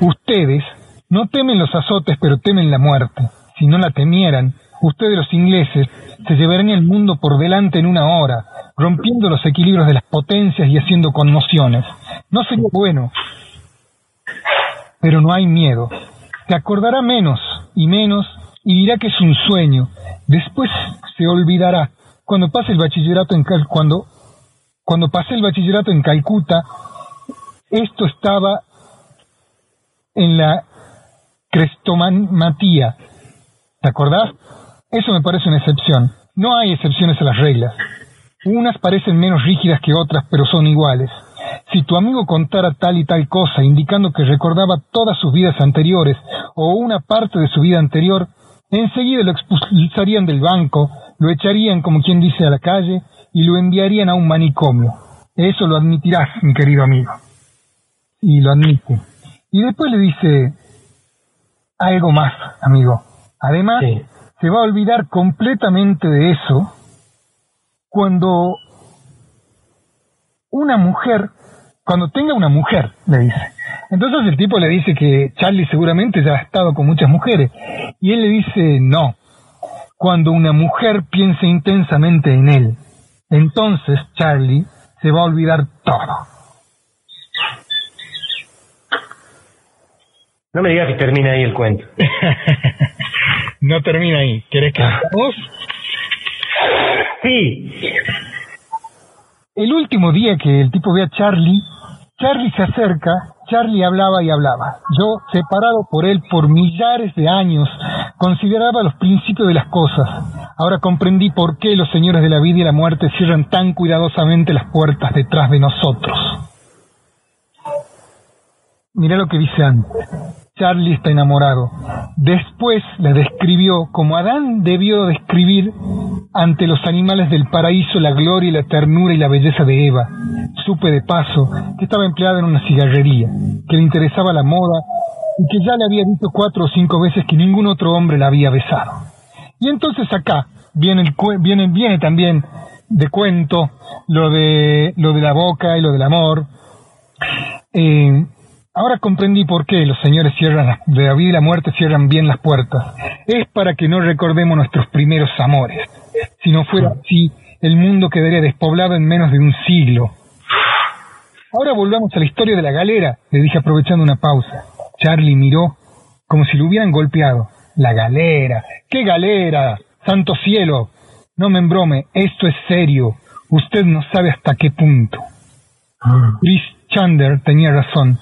Ustedes no temen los azotes, pero temen la muerte. Si no la temieran, ustedes los ingleses se llevarían el mundo por delante en una hora, rompiendo los equilibrios de las potencias y haciendo conmociones. No sería bueno, pero no hay miedo. Te acordará menos y menos y dirá que es un sueño. Después se olvidará. Cuando pase el bachillerato en cuando cuando pasé el bachillerato en Calcuta, esto estaba en la crestomatía. ¿Te acordás? Eso me parece una excepción. No hay excepciones a las reglas. Unas parecen menos rígidas que otras, pero son iguales. Si tu amigo contara tal y tal cosa, indicando que recordaba todas sus vidas anteriores o una parte de su vida anterior, enseguida lo expulsarían del banco, lo echarían, como quien dice, a la calle y lo enviarían a un manicomio. Eso lo admitirás, mi querido amigo. Y lo admite. Y después le dice algo más, amigo. Además, se va a olvidar completamente de eso cuando una mujer, cuando tenga una mujer, le dice. Entonces el tipo le dice que Charlie seguramente ya ha estado con muchas mujeres. Y él le dice, no, cuando una mujer piense intensamente en él, entonces Charlie se va a olvidar todo. No me digas que termina ahí el cuento. [LAUGHS] no termina ahí. ¿Querés que vos? Sí. El último día que el tipo ve a Charlie, Charlie se acerca, Charlie hablaba y hablaba. Yo, separado por él por millares de años, consideraba los principios de las cosas. Ahora comprendí por qué los señores de la vida y la muerte cierran tan cuidadosamente las puertas detrás de nosotros. Mira lo que dice antes. Charlie está enamorado. Después le describió como Adán debió describir ante los animales del paraíso la gloria y la ternura y la belleza de Eva. Supe de paso que estaba empleada en una cigarrería, que le interesaba la moda y que ya le había dicho cuatro o cinco veces que ningún otro hombre la había besado. Y entonces acá viene, el, viene, viene también de cuento lo de, lo de la boca y lo del amor. Eh, Ahora comprendí por qué los señores cierran de la vida y la muerte cierran bien las puertas. Es para que no recordemos nuestros primeros amores. Si no fuera así, el mundo quedaría despoblado en menos de un siglo. Ahora volvamos a la historia de la galera, le dije aprovechando una pausa. Charlie miró como si lo hubieran golpeado. La galera. ¿Qué galera? Santo cielo. No me embrome, esto es serio. Usted no sabe hasta qué punto. Chris Chander tenía razón.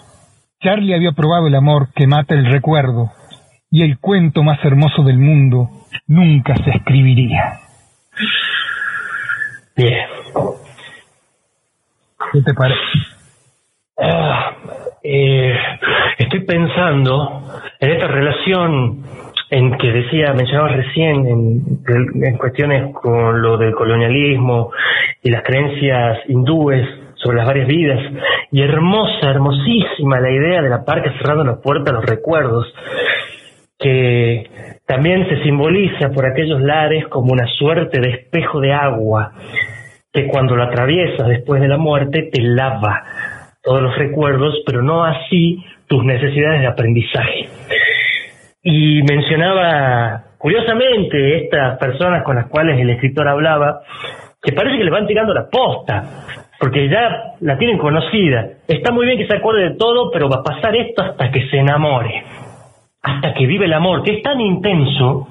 Charlie había probado el amor que mata el recuerdo y el cuento más hermoso del mundo nunca se escribiría. Bien. ¿Qué te parece? Ah, eh, estoy pensando en esta relación en que decía, mencionabas recién, en, en cuestiones con lo del colonialismo y las creencias hindúes sobre las varias vidas y hermosa, hermosísima la idea de la parca cerrando la puerta a los recuerdos, que también se simboliza por aquellos lares como una suerte de espejo de agua, que cuando lo atraviesas después de la muerte te lava todos los recuerdos, pero no así tus necesidades de aprendizaje. Y mencionaba, curiosamente, estas personas con las cuales el escritor hablaba, que parece que le van tirando la posta, porque ya la tienen conocida. Está muy bien que se acuerde de todo, pero va a pasar esto hasta que se enamore, hasta que vive el amor, que es tan intenso,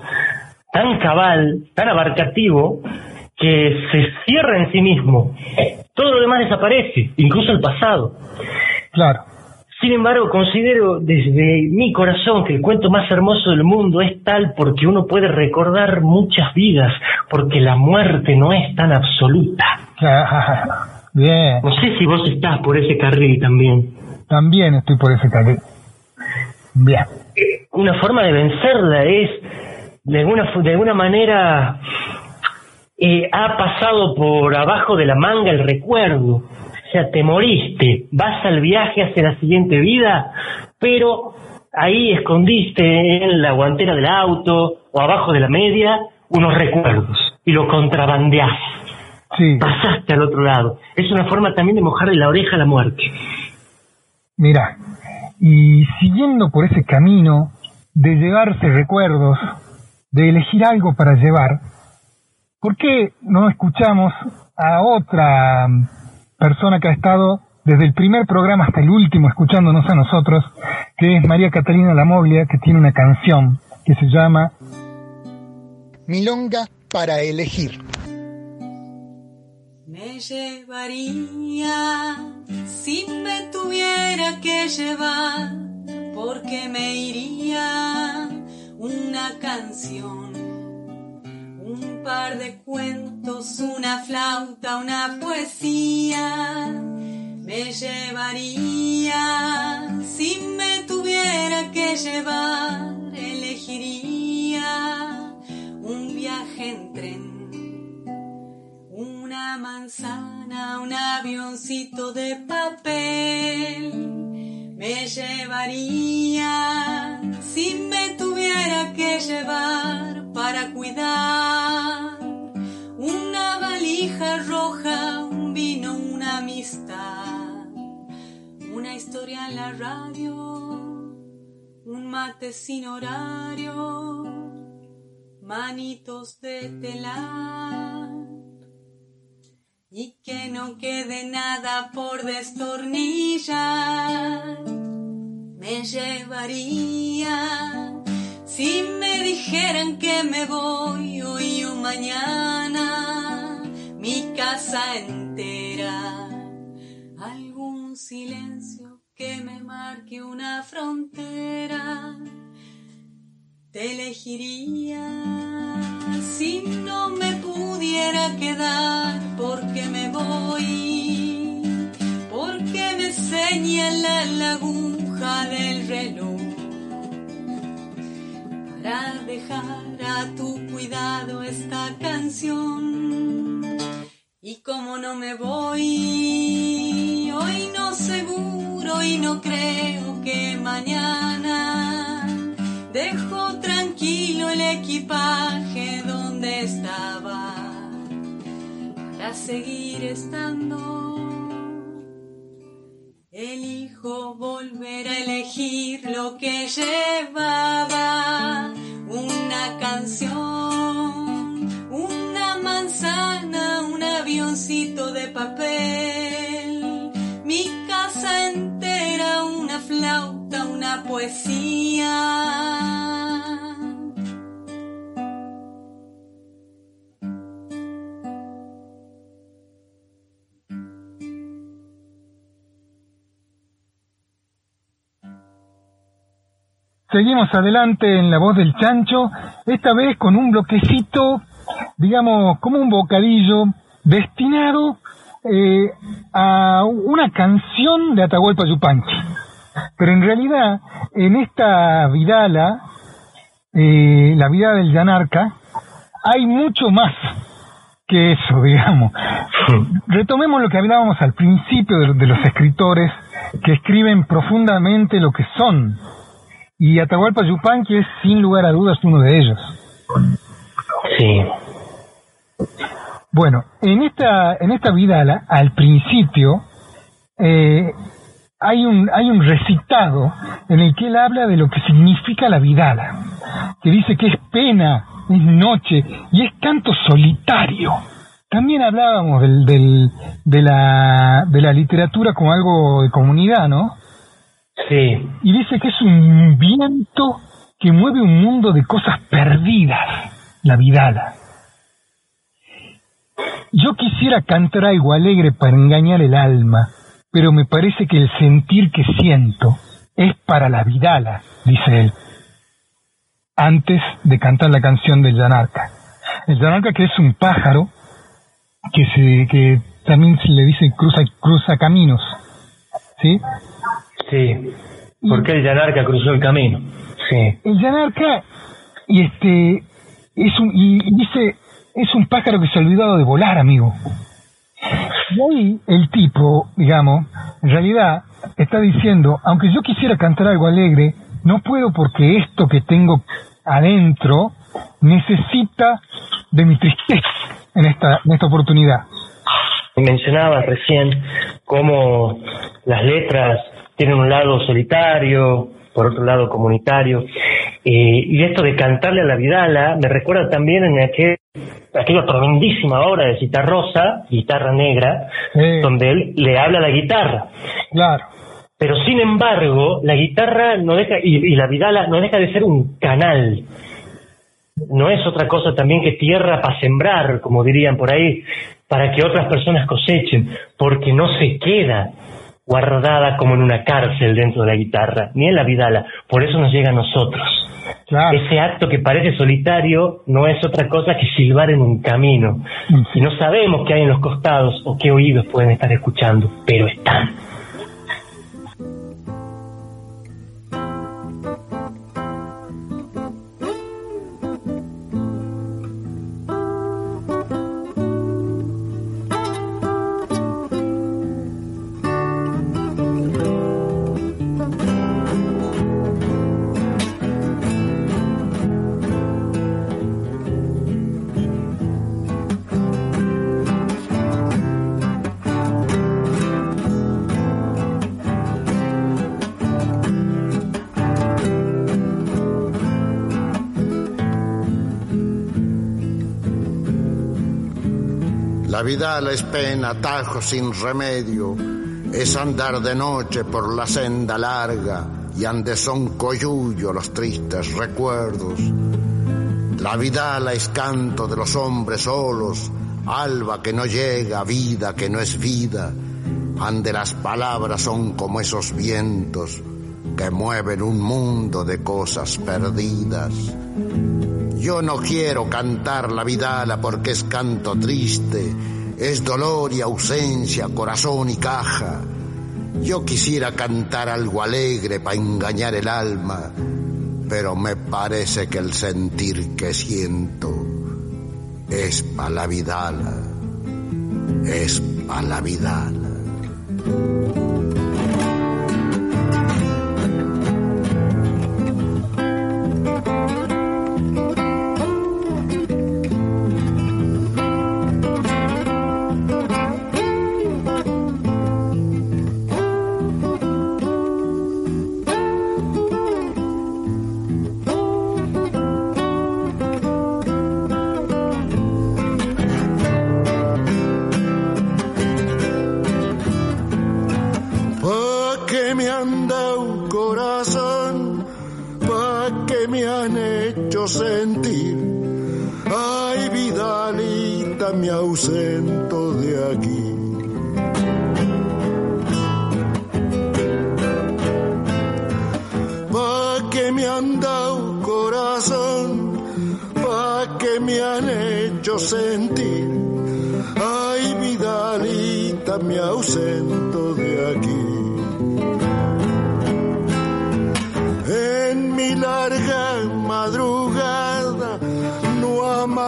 tan cabal, tan abarcativo, que se cierra en sí mismo. Todo lo demás desaparece, incluso el pasado. Claro. Sin embargo, considero desde mi corazón que el cuento más hermoso del mundo es tal porque uno puede recordar muchas vidas, porque la muerte no es tan absoluta. Bien. No sé si vos estás por ese carril también. También estoy por ese carril. Bien. Una forma de vencerla es, de alguna, de alguna manera, eh, ha pasado por abajo de la manga el recuerdo. O sea, te moriste, vas al viaje hacia la siguiente vida, pero ahí escondiste en la guantera del auto o abajo de la media unos recuerdos y lo contrabandeás. Sí. Pasaste al otro lado. Es una forma también de mojarle la oreja a la muerte. Mira, y siguiendo por ese camino de llevarse recuerdos, de elegir algo para llevar, ¿por qué no escuchamos a otra persona que ha estado desde el primer programa hasta el último escuchándonos a nosotros, que es María Catalina Lamoglia, que tiene una canción que se llama Milonga para elegir. Me llevaría si me tuviera que llevar, porque me iría una canción, un par de cuentos, una flauta, una poesía. Me llevaría si me tuviera que llevar, elegiría un viaje en tren una manzana, un avioncito de papel me llevaría si me tuviera que llevar para cuidar una valija roja, un vino, una amistad, una historia en la radio, un mate sin horario, manitos de telar y que no quede nada por destornillar. Me llevaría si me dijeran que me voy hoy o mañana, mi casa entera, algún silencio que me marque una frontera. Te elegiría. Si no me pudiera quedar porque me voy, porque me señala la aguja del reloj para dejar a tu cuidado esta canción. Y como no me voy, hoy no seguro y no creo que mañana dejo tranquilo el equipaje donde estaba para seguir estando. Elijo volver a elegir lo que llevaba, una canción, una manzana, un avioncito de papel, mi casa entera, una flauta, una poesía. Seguimos adelante en la voz del chancho, esta vez con un bloquecito, digamos, como un bocadillo destinado eh, a una canción de Atahualpa Yupanqui. Pero en realidad, en esta Vidala, eh, la vida del Yanarca, hay mucho más que eso, digamos. [LAUGHS] retomemos lo que hablábamos al principio de, de los escritores que escriben profundamente lo que son. Y Atahualpa Yupanqui es sin lugar a dudas uno de ellos. Sí. Bueno, en esta, en esta vida al, al principio eh, hay, un, hay un recitado en el que él habla de lo que significa la vidala, que dice que es pena, es noche y es canto solitario. También hablábamos del, del, de, la, de la literatura como algo de comunidad, ¿no? Sí. Y dice que es un viento que mueve un mundo de cosas perdidas, la vidala. Yo quisiera cantar algo alegre para engañar el alma, pero me parece que el sentir que siento es para la vidala, dice él, antes de cantar la canción del Yanarca. El Yanarca que es un pájaro que se que también se le dice cruza cruza caminos, ¿sí? Sí. Porque el Yanarca cruzó el camino. Sí. El Yanarca y este es un y y dice es un pájaro que se ha olvidado de volar, amigo. Y ahí el tipo, digamos, en realidad está diciendo, aunque yo quisiera cantar algo alegre, no puedo porque esto que tengo adentro necesita de mi tristeza en esta, en esta oportunidad. Mencionabas recién cómo las letras tienen un lado solitario, por otro lado comunitario, eh, y esto de cantarle a la Vidala me recuerda también en aquel, aquella tremendísima obra de Citarrosa, Guitarra Negra, Sí. donde él le habla a la guitarra. Claro, Pero sin embargo, la guitarra no deja, y, y la Vidala no deja de ser un canal. No es otra cosa también que tierra para sembrar, como dirían por ahí, para que otras personas cosechen, porque no se queda guardada como en una cárcel dentro de la guitarra, ni en la Vidala. Por eso nos llega a nosotros. claro. Ese acto que parece solitario no es otra cosa que silbar en un camino. Y no sabemos qué hay en los costados o qué oídos pueden estar escuchando, pero están. Vidala es pena, atajo sin remedio, es andar de noche por la senda larga y ande son coyullo los tristes recuerdos. La vidala es canto de los hombres solos, alba que no llega, vida que no es vida, ande las palabras son como esos vientos que mueven un mundo de cosas perdidas. Yo no quiero cantar la vidala porque es canto triste, es dolor y ausencia, corazón y caja. Yo quisiera cantar algo alegre para engañar el alma, pero me parece que el sentir que siento es pa' la vidala, es pa' la vidala.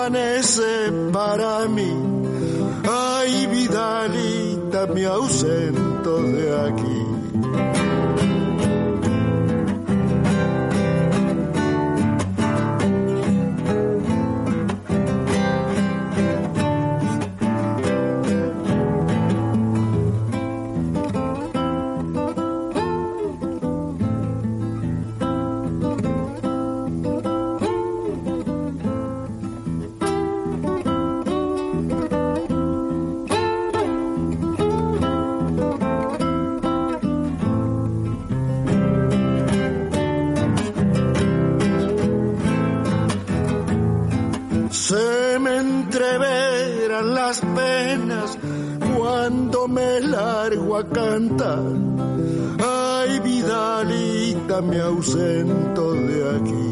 amanece para mí. Ay, Vidalita, me ausento de aquí. Ay, Vidalita, me ausento de aquí.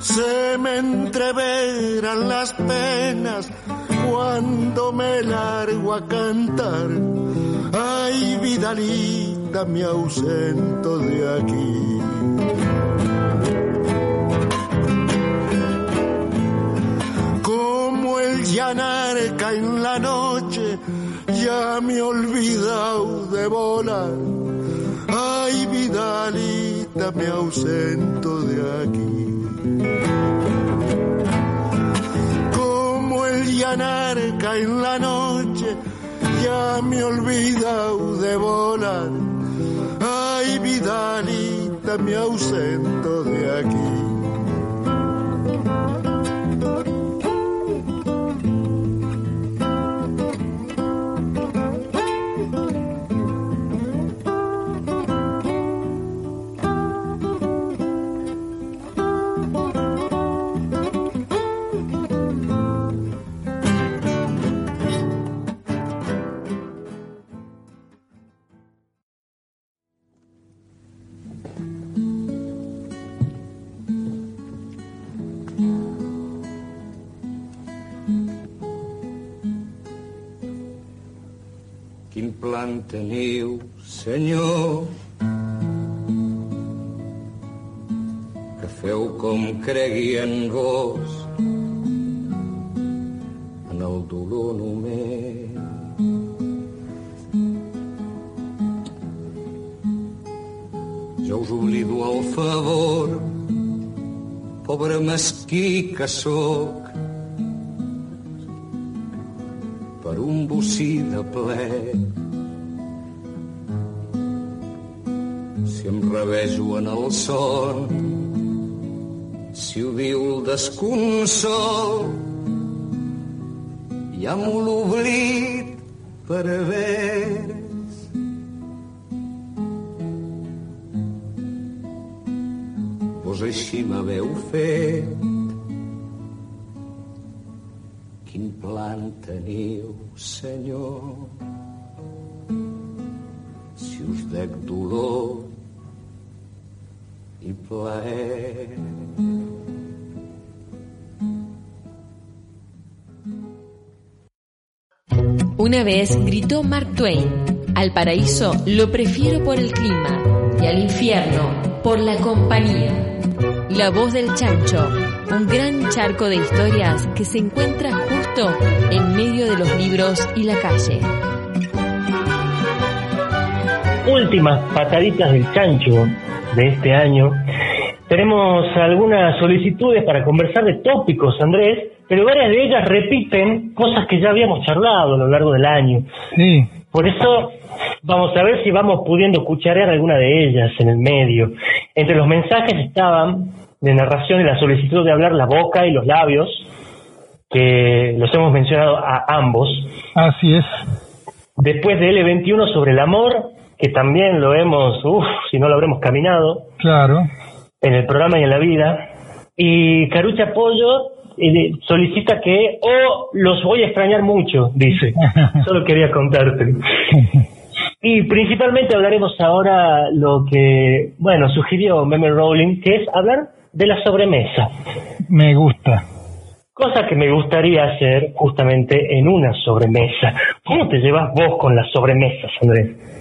Se me entreveran las penas cuando me largo a cantar. Ay, Vidalita, me ausento de aquí. Llanarca en la noche, ya me he olvidado de volar. Ay, Vidalita, me ausento de aquí. Como el llanarca en la noche, ya me he olvidado de volar. Ay, Vidalita, me ausento de aquí. Plan teniu, senyor, que feu com cregui en vos, en el dolor només. Jo us oblido el favor, pobre mesquí que sóc, per un bocí de ple. Em revejo en el son, si ho diu el desconsol, ja m'ho l'oblit per haver Vos així m'haveu fet. Quin plan teniu, senyor? Si us dec dolor i plaer. Una vez gritó Mark Twain, al paraíso lo prefiero por el clima y al infierno por la compañía. La voz del chancho, un gran charco de historias que se encuentra justo en medio de los libros y la calle. Últimas pataditas del chancho de este año. Tenemos algunas solicitudes para conversar de tópicos, Andrés, pero varias de ellas repiten cosas que ya habíamos charlado a lo largo del año. Sí. Por eso vamos a ver si vamos pudiendo cucharear alguna de ellas en el medio. Entre los mensajes estaban de narración y la solicitud de hablar la boca y los labios, que los hemos mencionado a ambos. Así es. Después de L21 sobre el amor, que también lo hemos, uff, si no lo habremos caminado, Claro. en el programa y en la vida. Y Carucha Pollo eh, solicita que, oh, los voy a extrañar mucho, dice. [LAUGHS] Solo quería contarte. [LAUGHS] Y principalmente hablaremos ahora lo que, bueno, sugirió Meme Rowling, que es hablar de la sobremesa. Me gusta. Cosa que me gustaría hacer justamente en una sobremesa. ¿Cómo te llevas vos con las sobremesas, Andrés?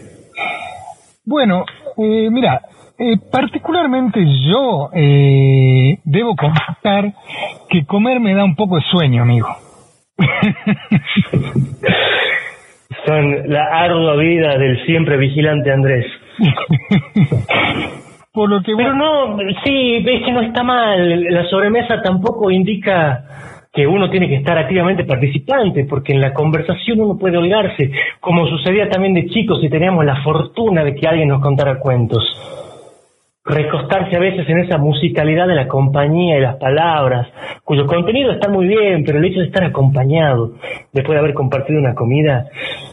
Bueno, eh, mira, eh, particularmente yo, eh, debo confesar que comer me da un poco de sueño, amigo. [LAUGHS] Son la ardua vida del siempre vigilante Andrés. [LAUGHS] Por lo que Pero no, sí, ves que no está mal. La sobremesa tampoco indica que uno tiene que estar activamente participante, porque en la conversación uno puede holgarse, como sucedía también de chicos y teníamos la fortuna de que alguien nos contara cuentos. Recostarse a veces en esa musicalidad de la compañía y las palabras, cuyo contenido está muy bien, pero el hecho de estar acompañado, después de haber compartido una comida,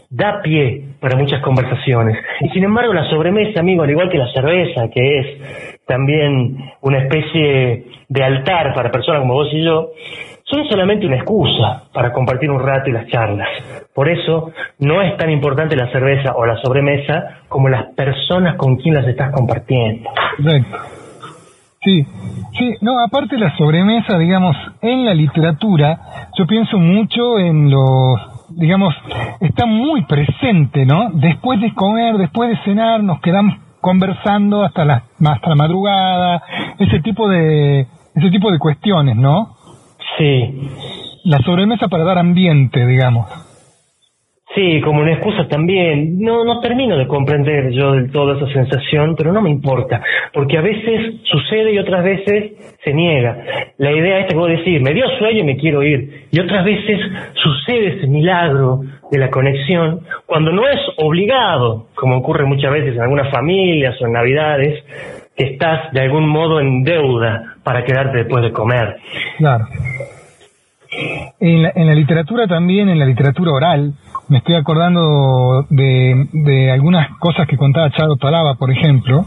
da pie para muchas conversaciones. Y sin embargo, la sobremesa, amigo, al igual que la cerveza, que es también una especie de altar para personas como vos y yo, son solamente una excusa para compartir un rato y las charlas. Por eso no es tan importante la cerveza o la sobremesa como las personas con quien las estás compartiendo. Correcto. Sí, sí, no, aparte la sobremesa, digamos, en la literatura, yo pienso mucho en los, digamos, está muy presente, ¿no? Después de comer, después de cenar, nos quedamos conversando hasta la, hasta la madrugada, ese tipo de, ese tipo de cuestiones, ¿no? Sí. La sobremesa para dar ambiente, digamos. Sí, como una excusa también. No, no termino de comprender yo del todo esa sensación, pero no me importa, porque a veces sucede y otras veces se niega. La idea es que vos decís, me dio sueño y me quiero ir, y otras veces sucede ese milagro de la conexión cuando no es obligado, como ocurre muchas veces en algunas familias o en navidades, que estás de algún modo en deuda para quedarte después de comer. Claro. En la, en la literatura también, en la literatura oral, me estoy acordando de, de algunas cosas que contaba Charo Talaba, por ejemplo,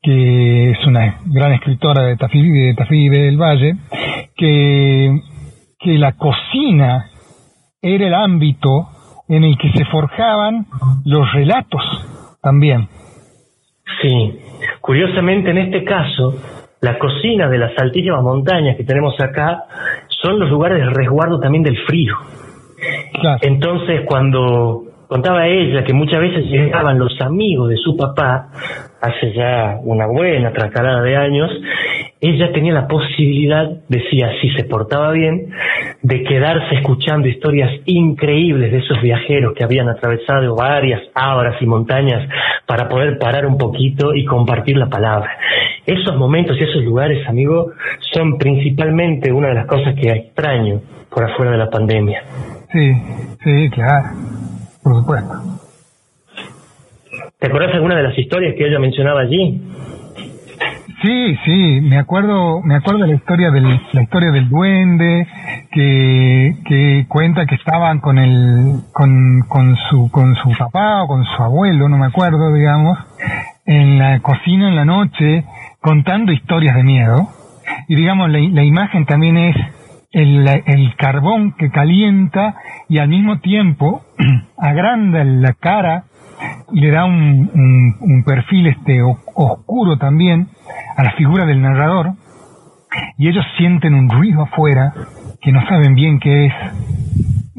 que es una gran escritora de Tafí, de Tafí del Valle, que, que la cocina era el ámbito en el que se forjaban los relatos también. Sí, curiosamente en este caso, la cocina de las altísimas montañas que tenemos acá son los lugares de resguardo también del frío. Entonces, cuando contaba ella que muchas veces llegaban los amigos de su papá, hace ya una buena tracalada de años, ella tenía la posibilidad, decía, si se portaba bien, de quedarse escuchando historias increíbles de esos viajeros que habían atravesado varias abras y montañas para poder parar un poquito y compartir la palabra. Esos momentos y esos lugares, amigo, son principalmente una de las cosas que extraño por afuera de la pandemia. Sí, sí, claro, por supuesto. ¿Te acuerdas alguna de las historias que ella mencionaba allí? Sí, sí, me acuerdo, me acuerdo la historia del, la historia del duende que, que cuenta que estaban con el, con, con su, con su papá o con su abuelo, no me acuerdo, digamos, en la cocina en la noche contando historias de miedo. Y digamos, la, la imagen también es el, el carbón que calienta y al mismo tiempo [CLEARS THROAT] agranda la cara le da un, un, perfil este oscuro también a la figura del narrador y ellos sienten un ruido afuera que no saben bien qué es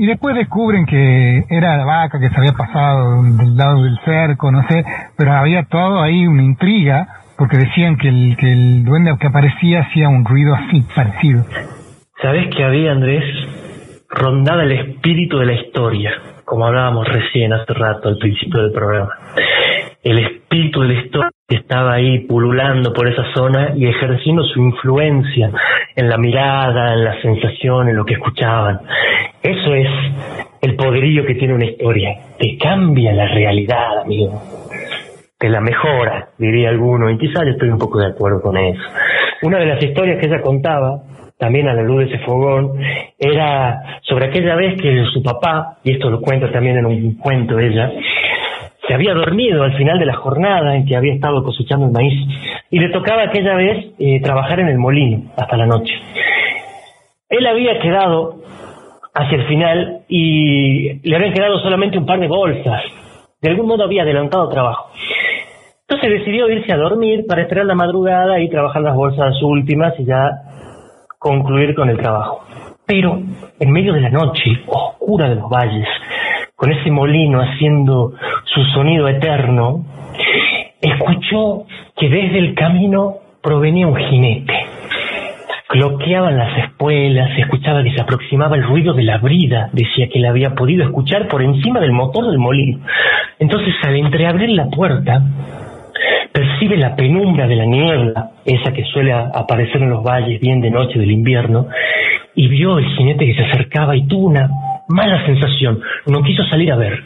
y después descubren que era la vaca que se había pasado del lado del cerco, no sé, pero había todo ahí una intriga porque decían que el, que el duende que aparecía hacía un ruido así parecido. ¿Sabés que había, Andrés? Rondaba el espíritu de la historia, como hablábamos recién hace rato al principio del programa. El espíritu de la historia que estaba ahí pululando por esa zona y ejerciendo su influencia en la mirada, en la sensación, en lo que escuchaban. Eso es el poderío que tiene una historia. Te cambia la realidad, amigo. Te la mejora, diría alguno, y quizás yo estoy un poco de acuerdo con eso. Una de las historias que ella contaba, también a la luz de ese fogón, era sobre aquella vez que su papá, y esto lo cuenta también en un cuento ella, se había dormido al final de la jornada en que había estado cosechando el maíz y le tocaba aquella vez eh, trabajar en el molino hasta la noche. Él había quedado hacia el final y le habían quedado solamente un par de bolsas. De algún modo había adelantado trabajo. Entonces decidió irse a dormir para esperar la madrugada y trabajar las bolsas últimas y ya concluir con el trabajo. Pero en medio de la noche oscura de los valles, con ese molino haciendo su sonido eterno, escuchó que desde el camino provenía un jinete. Cloqueaban las espuelas, se escuchaba que se aproximaba el ruido de la brida, decía que la había podido escuchar por encima del motor del molino. Entonces, al entreabrir la puerta, percibe la penumbra de la niebla, esa que suele aparecer en los valles bien de noche del invierno, y vio el jinete que se acercaba y tuvo una mala sensación, no quiso salir a ver.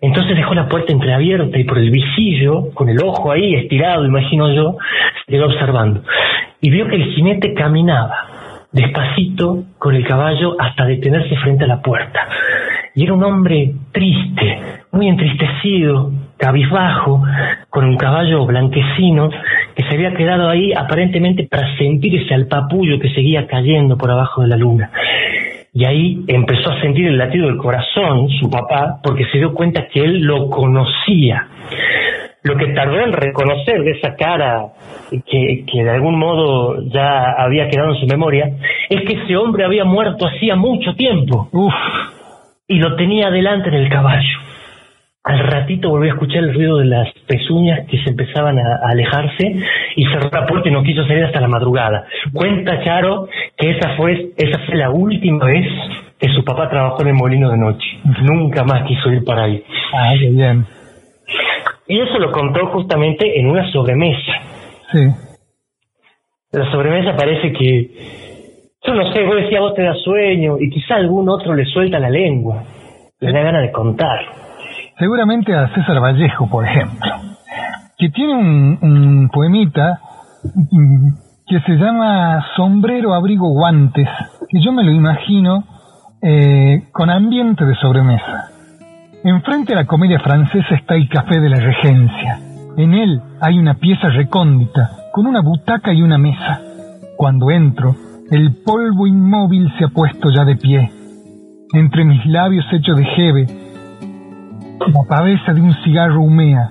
Entonces dejó la puerta entreabierta y por el visillo, con el ojo ahí estirado, imagino yo, se quedó observando. Y vio que el jinete caminaba despacito con el caballo hasta detenerse frente a la puerta. Y era un hombre triste, muy entristecido, cabizbajo, con un caballo blanquecino que se había quedado ahí aparentemente para sentir ese alpapullo que seguía cayendo por abajo de la luna. Y ahí empezó a sentir el latido del corazón, su papá, porque se dio cuenta que él lo conocía. Lo que tardó en reconocer de esa cara que, que de algún modo ya había quedado en su memoria, es que ese hombre había muerto hacía mucho tiempo. Uf. Y lo tenía delante en el caballo. Al ratito volví a escuchar el ruido de las pezuñas que se empezaban a, alejarse y cerró la puerta y no quiso salir hasta la madrugada. Cuenta Charo que esa fue, esa fue la última vez que su papá trabajó en el molino de noche. Nunca más quiso ir para ahí. Ah, qué bien. Y eso lo contó justamente en una sobremesa. Sí. La sobremesa parece que, yo no sé, vos decías vos te da sueño y quizá algún otro le suelta la lengua, le da ganas de contar seguramente a César Vallejo, por ejemplo, que tiene un, poemita mm, que se llama Sombrero, Abrigo, Guantes, que yo me lo imagino eh, con ambiente de sobremesa. Enfrente a la comedia francesa está el Café de la Regencia. En él hay una pieza recóndita, con una butaca y una mesa. Cuando entro, el polvo inmóvil se ha puesto ya de pie. Entre mis labios hechos de jeve, la cabeza de un cigarro humea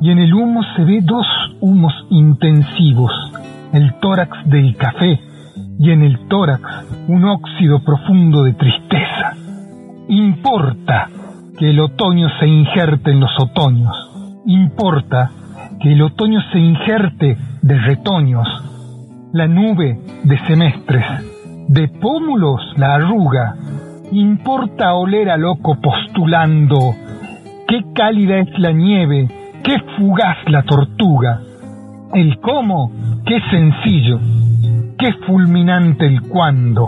y en el humo se ve dos humos intensivos, el tórax del café y en el tórax un óxido profundo de tristeza. Importa que el otoño se injerte en los otoños, importa que el otoño se injerte de retoños, la nube de semestres, de pómulos la arruga, importa oler a loco postulando Qué cálida es la nieve, qué fugaz la tortuga. El cómo, qué sencillo, qué fulminante el cuándo.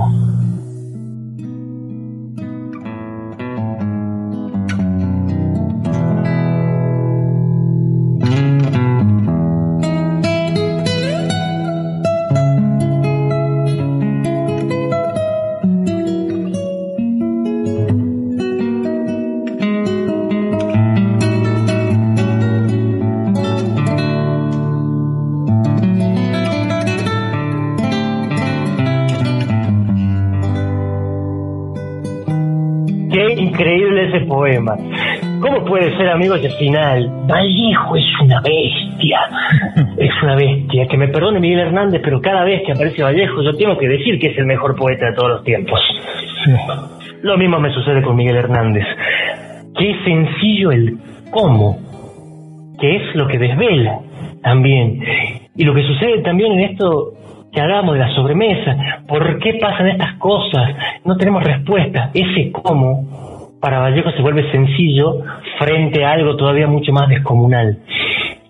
Poema. ¿Cómo puede ser, amigos, el final? Vallejo es una bestia. [LAUGHS] Es una bestia. Que me perdone Miguel Hernández, pero cada vez que aparece Vallejo yo tengo que decir que es el mejor poeta de todos los tiempos. Lo mismo me sucede con Miguel Hernández. Qué sencillo el cómo, que es lo que desvela también. Y lo que sucede también en esto que hagamos de la sobremesa, ¿por qué pasan estas cosas? No tenemos respuesta. Ese cómo para Vallejo se vuelve sencillo frente a algo todavía mucho más descomunal.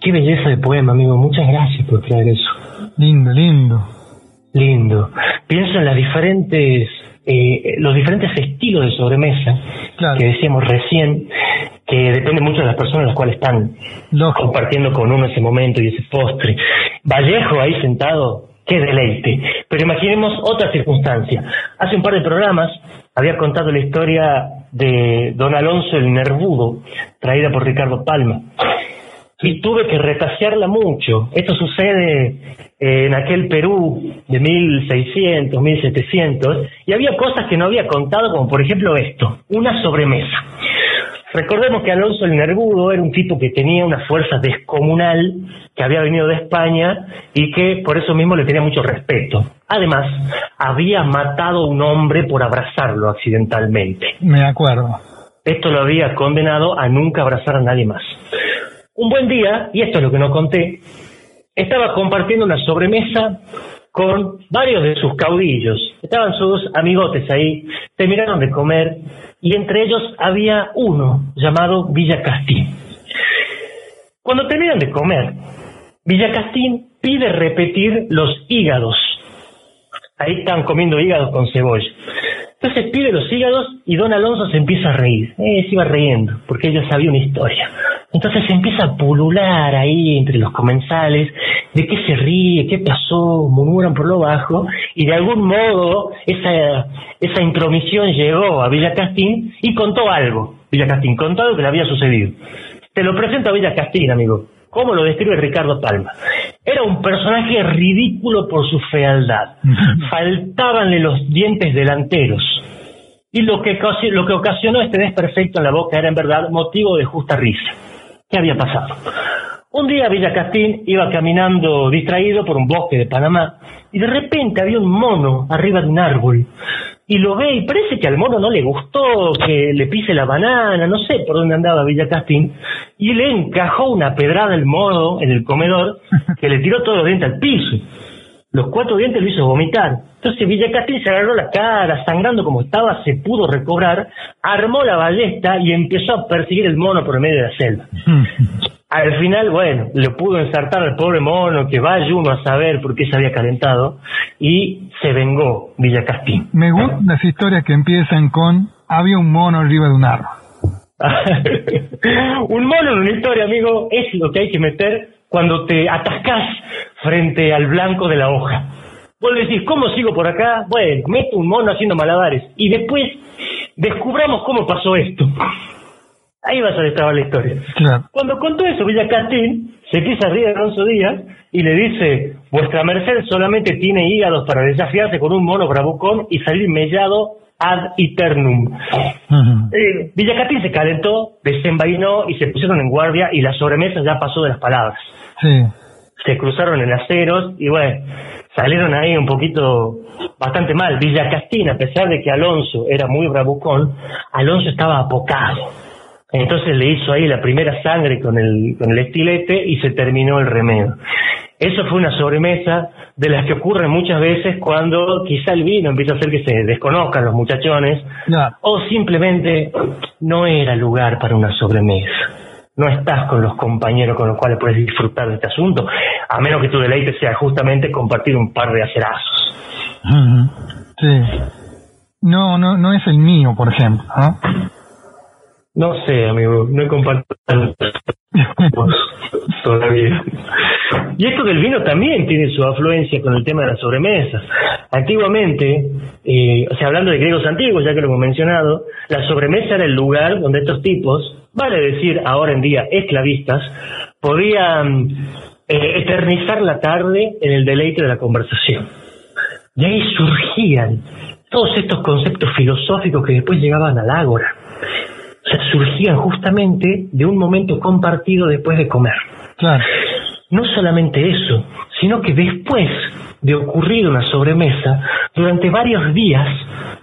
Qué belleza de poema, amigo. Muchas gracias por traer eso. Lindo, lindo. Lindo. Pienso en las diferentes, eh, los diferentes estilos de sobremesa que decíamos recién, que depende mucho de las personas las cuales están compartiendo con uno ese momento y ese postre. Vallejo ahí sentado, qué deleite. Pero imaginemos otra circunstancia. Hace un par de programas había contado la historia de Don Alonso el Nervudo, traída por Ricardo Palma. Y tuve que retasearla mucho. Esto sucede en aquel Perú de 1600, 1700, y había cosas que no había contado, como por ejemplo esto, una sobremesa. Recordemos que Alonso el Nervudo era un tipo que tenía una fuerza descomunal, que había venido de España y que por eso mismo le tenía mucho respeto. Además, había matado a un hombre por abrazarlo accidentalmente. Me acuerdo. Esto lo había condenado a nunca abrazar a nadie más. Un buen día, y esto es lo que no conté, estaba compartiendo una sobremesa con varios de sus caudillos. Estaban sus amigotes ahí, terminaron de comer y entre ellos había uno llamado Villacastín. Cuando terminan de comer, Villacastín pide repetir los hígados. Ahí están comiendo hígados con cebolla. Entonces pide los hígados y don Alonso se empieza a reír. Eh, se iba riendo, porque ella sabía una historia. Entonces se empieza a pulular ahí entre los comensales, de qué se ríe, qué pasó, murmuran por lo bajo, y de algún modo esa, esa intromisión llegó a Villa Castín y contó algo. Villa Castín contó algo que le había sucedido. Te lo presento a Villa Castín, amigo. ¿Cómo lo describe Ricardo Palma? Era un personaje ridículo por su fealdad. Faltábanle los dientes delanteros. Y lo que, lo que ocasionó este desperfecto en la boca era en verdad motivo de justa risa. ¿Qué había pasado? Un día Villa Castín iba caminando distraído por un bosque de Panamá y de repente había un mono arriba de un árbol y lo ve y parece que al mono no le gustó que le pise la banana, no sé por dónde andaba Villa Castín, y le encajó una pedrada el mono en el comedor que le tiró todos los dientes al piso. Los cuatro dientes lo hizo vomitar. Entonces Villa Castín se agarró la cara, sangrando como estaba, se pudo recobrar, armó la ballesta y empezó a perseguir el mono por medio de la selva. Al final, bueno, le pudo ensartar al pobre mono, que vaya uno a saber por qué se había calentado, y se vengó Villa Castín. Me gustan las historias que empiezan con había un mono arriba de un árbol. [LAUGHS] un mono en una historia, amigo, es lo que hay que meter cuando te atascas frente al blanco de la hoja. Vos decís, ¿cómo sigo por acá? Bueno, meto un mono haciendo malabares. Y después descubramos cómo pasó esto. Ahí va a estar la historia. Cuando contó eso Villa Castín, se quiso ríe de Alonso Díaz y le dice, vuestra merced solamente tiene hígados para desafiarse con un mono bravucón y salir mellado ad eternum. Eh, Villa Castín se calentó, desenvainó y se pusieron en guardia y la sobremesa ya pasó de las palabras. Se cruzaron en aceros y bueno, salieron ahí un poquito bastante mal. Villa Castín, a pesar de que Alonso era muy bravucón, Alonso estaba apocado entonces le hizo ahí la primera sangre con el, con el estilete y se terminó el remedio. Eso fue una sobremesa de las que ocurre muchas veces cuando quizá el vino empieza a hacer que se desconozcan los muchachones o simplemente no era lugar para una sobremesa. No estás con los compañeros con los cuales puedes disfrutar de este asunto, a menos que tu deleite sea justamente compartir un par de acerazos. Sí. No, no, no es el mío, por ejemplo. No sé, amigo, no he compartido [LAUGHS] todavía. Y esto del vino también tiene su afluencia con el tema de las sobremesas. Antiguamente, eh, o sea, hablando de griegos antiguos, ya que lo hemos mencionado, la sobremesa era el lugar donde estos tipos, vale decir ahora en día esclavistas, podían eh, eternizar la tarde en el deleite de la conversación. Y ahí surgían todos estos conceptos filosóficos que después llegaban al ágora surgían justamente de un momento compartido después de comer. No solamente eso, sino que después de ocurrir una sobremesa, durante varios días,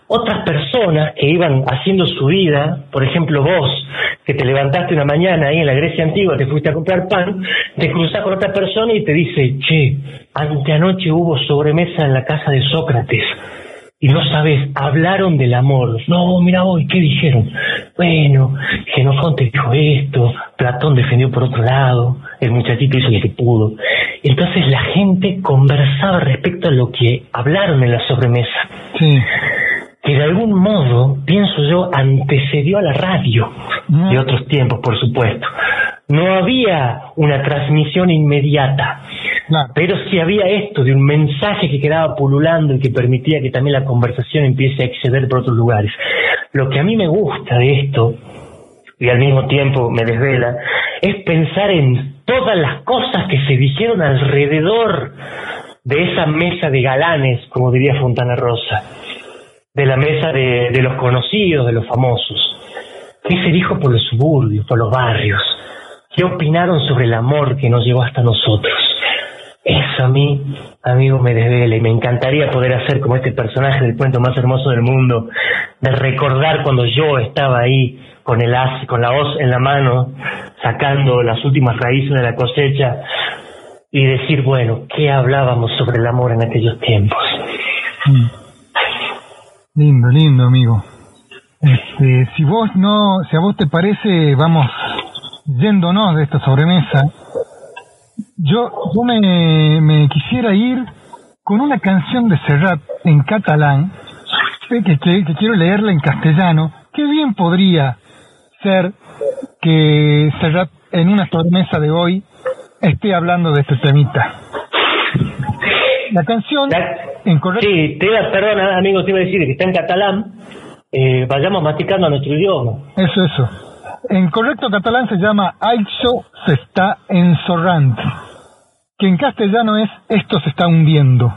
otras personas que iban haciendo su vida, por ejemplo vos, que te levantaste una mañana ahí en la Grecia antigua, te fuiste a comprar pan, te cruzás con otra persona y te dice, che, anteanoche hubo sobremesa en la casa de Sócrates y no sabes, hablaron del amor. No, mira hoy, ¿qué dijeron? Bueno, Genofonte dijo esto, Platón defendió por otro lado, el muchachito hizo lo que pudo. Entonces la gente conversaba respecto a lo que hablaron en la sobremesa. Sí. Que de algún modo, pienso yo, antecedió a la radio. De otros tiempos, por supuesto. No había una transmisión inmediata. Pero si había esto de un mensaje que quedaba pululando y que permitía que también la conversación empiece a exceder por otros lugares. Lo que a mí me gusta de esto, y al mismo tiempo me desvela, es pensar en todas las cosas que se dijeron alrededor de esa mesa de galanes, como diría Fontana Rosa, de la mesa de, los conocidos, de los famosos. ¿Qué se dijo por los suburbios, por los barrios? ¿Qué opinaron sobre el amor que nos llevó hasta nosotros? Eso a mí, amigo, me desvela y me encantaría poder hacer como este personaje del cuento más hermoso del mundo, de recordar cuando yo estaba ahí con el as, con la hoz en la mano, sacando las últimas raíces de la cosecha y decir, bueno, ¿qué hablábamos sobre el amor en aquellos tiempos? Mm. Lindo, lindo, amigo. Este, si vos no, si a vos te parece, vamos yéndonos de esta sobremesa. Yo, yo me, me quisiera ir con una canción de Serrat en catalán, que, que, quiero leerla en castellano. Qué bien podría ser que Serrat en una sobremesa de hoy esté hablando de este temita. La canción, Sí, te iba, perdona, amigo, te iba a decir que está en catalán. Eh, vayamos masticando a nuestro idioma. Eso, eso. En correcto catalán se llama Aixo se está enzorrant, que en castellano es esto se está hundiendo.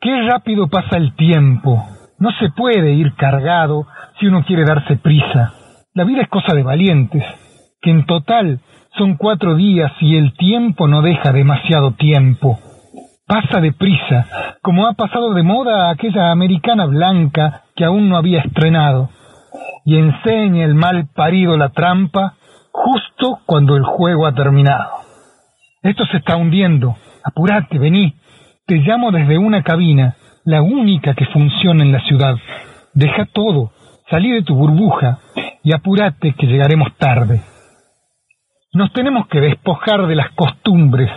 Qué rápido pasa el tiempo. No se puede ir cargado si uno quiere darse prisa. La vida es cosa de valientes, que en total son cuatro días y el tiempo no deja demasiado tiempo. Pasa deprisa, como ha pasado de moda aquella americana blanca que aún no había estrenado, y enseña el mal parido la trampa justo cuando el juego ha terminado. Esto se está hundiendo. Apúrate, vení. Te llamo desde una cabina, la única que funciona en la ciudad. Deja todo, salí de tu burbuja y apúrate que llegaremos tarde. Nos tenemos que despojar de las costumbres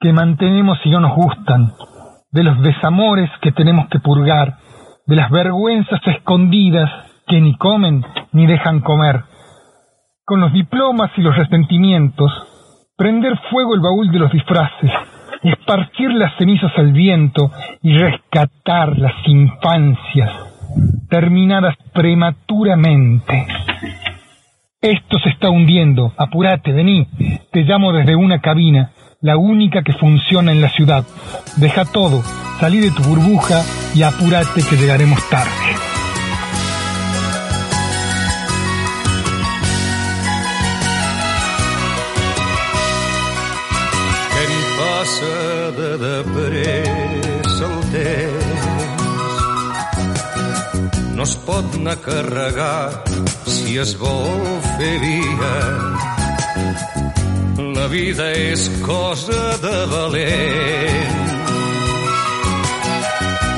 que mantenemos y no nos gustan, de los desamores que tenemos que purgar, de las vergüenzas escondidas que ni comen ni dejan comer. Con los diplomas y los resentimientos, prender fuego el baúl de los disfraces, esparcir las cenizas al viento y rescatar las infancias terminadas prematuramente. Esto se está hundiendo. Apúrate, vení. Te llamo desde una cabina, la única que funciona en la ciudad. Deja todo, salí de tu burbuja y apúrate que llegaremos tarde. Em passa de depressa el temps? No si es vol fer. La vida és cosa de valent.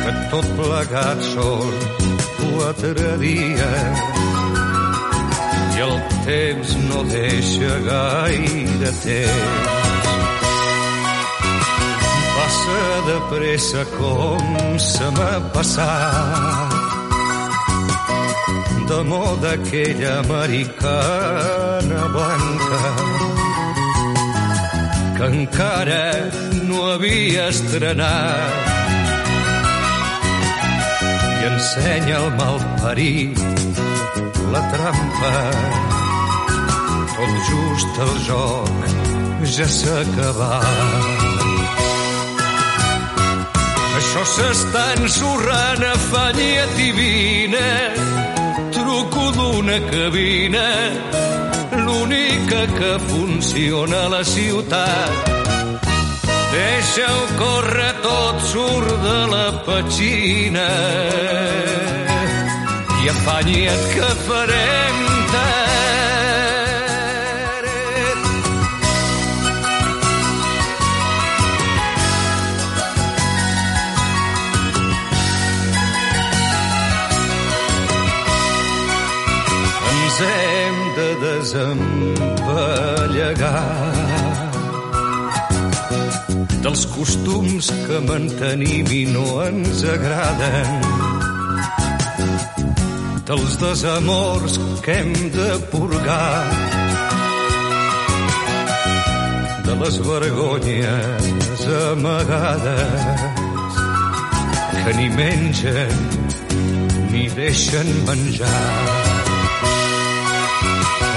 Que tot plegat són quatre dies i el temps no deixa gaire temps. Passa de pressa com se m'ha passat de moda aquella americana blanca que encara no havia estrenat. I ensenya el malparit la trampa. Tot just el joc ja s'ha acabat. Això s'està ensorrant a fanyet i vine truco d'una cabina, l'única que funciona a la ciutat. Deixa-ho córrer, tot surt de la petxina i afanya't que farem desempallegar dels costums que mantenim i no ens agraden. Dels desamors que hem de purgar. De les vergonyes amagades que ni mengen ni deixen menjar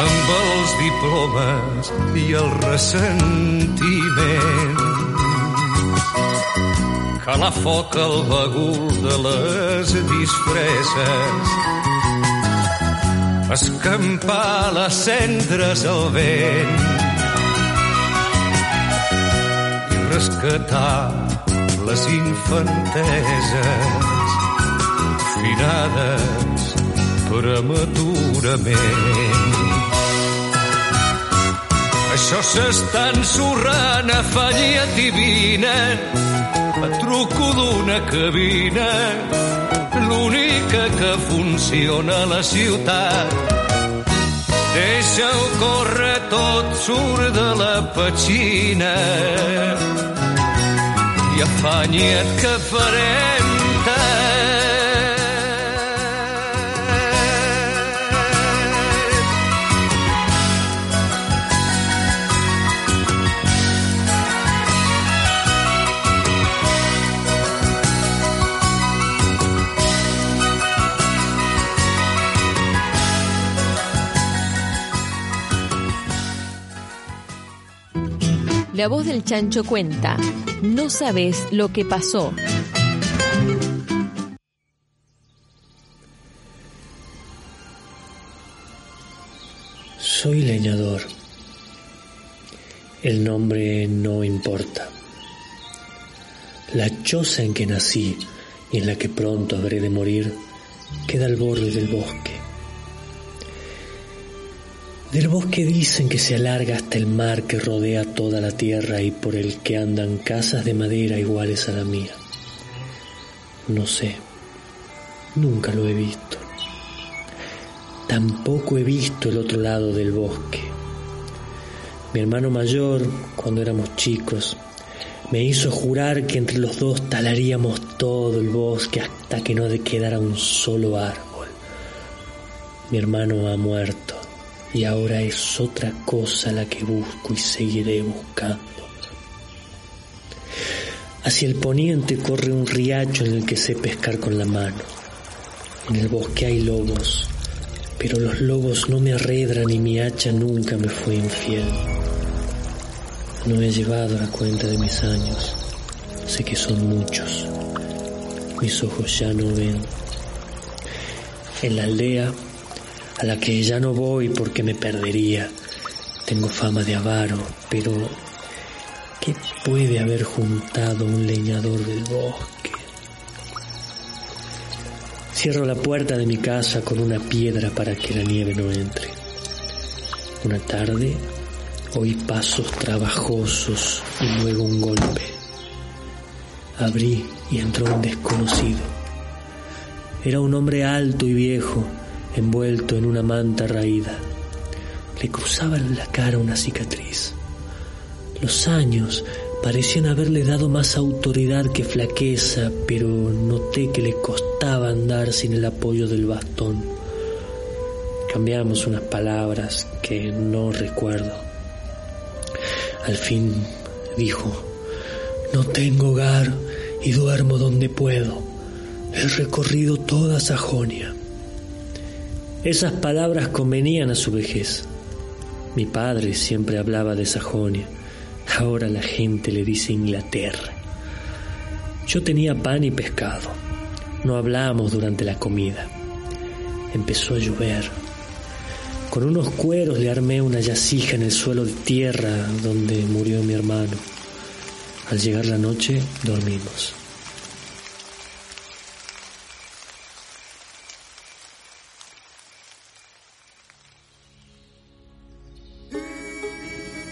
amb els diplomes i el ressentiment. Cala foc al bagul de les disfresses, escampar les cendres al vent i rescatar les infanteses finades prematurament. Això s'està ensorrant a falla divina, a truco d'una cabina, l'única que funciona a la ciutat. Deixa-ho córrer tot, surt de la petxina i afanya't que farem La voz del chancho cuenta, no sabes lo que pasó. Soy leñador. El nombre no importa. La choza en que nací y en la que pronto habré de morir queda al borde del bosque. Del bosque dicen que se alarga hasta el mar que rodea toda la tierra y por el que andan casas de madera iguales a la mía. No sé, nunca lo he visto. Tampoco he visto el otro lado del bosque. Mi hermano mayor, cuando éramos chicos, me hizo jurar que entre los dos talaríamos todo el bosque hasta que no quedara un solo árbol. Mi hermano ha muerto y ahora es otra cosa la que busco y seguiré buscando. Hacia el poniente corre un riacho en el que sé pescar con la mano. En el bosque hay lobos, pero los lobos no me arredran y mi hacha nunca me fue infiel. No he llevado la cuenta de mis años, sé que son muchos. Mis ojos ya no ven. En la aldea a la que ya no voy porque me perdería. Tengo fama de avaro, pero ¿qué puede haber juntado un leñador del bosque? Cierro la puerta de mi casa con una piedra para que la nieve no entre. Una tarde oí pasos trabajosos y luego un golpe. Abrí y entró un desconocido. Era un hombre alto y viejo, envuelto en una manta raída. Le cruzaba en la cara una cicatriz. Los años parecían haberle dado más autoridad que flaqueza, pero noté que le costaba andar sin el apoyo del bastón. Cambiamos unas palabras que no recuerdo. Al fin dijo, no tengo hogar y duermo donde puedo. He recorrido toda Sajonia. Esas palabras convenían a su vejez. Mi padre siempre hablaba de Sajonia. Ahora la gente le dice Inglaterra. Yo tenía pan y pescado. No hablábamos durante la comida. Empezó a llover. Con unos cueros le armé una yacija en el suelo de tierra donde murió mi hermano. Al llegar la noche dormimos.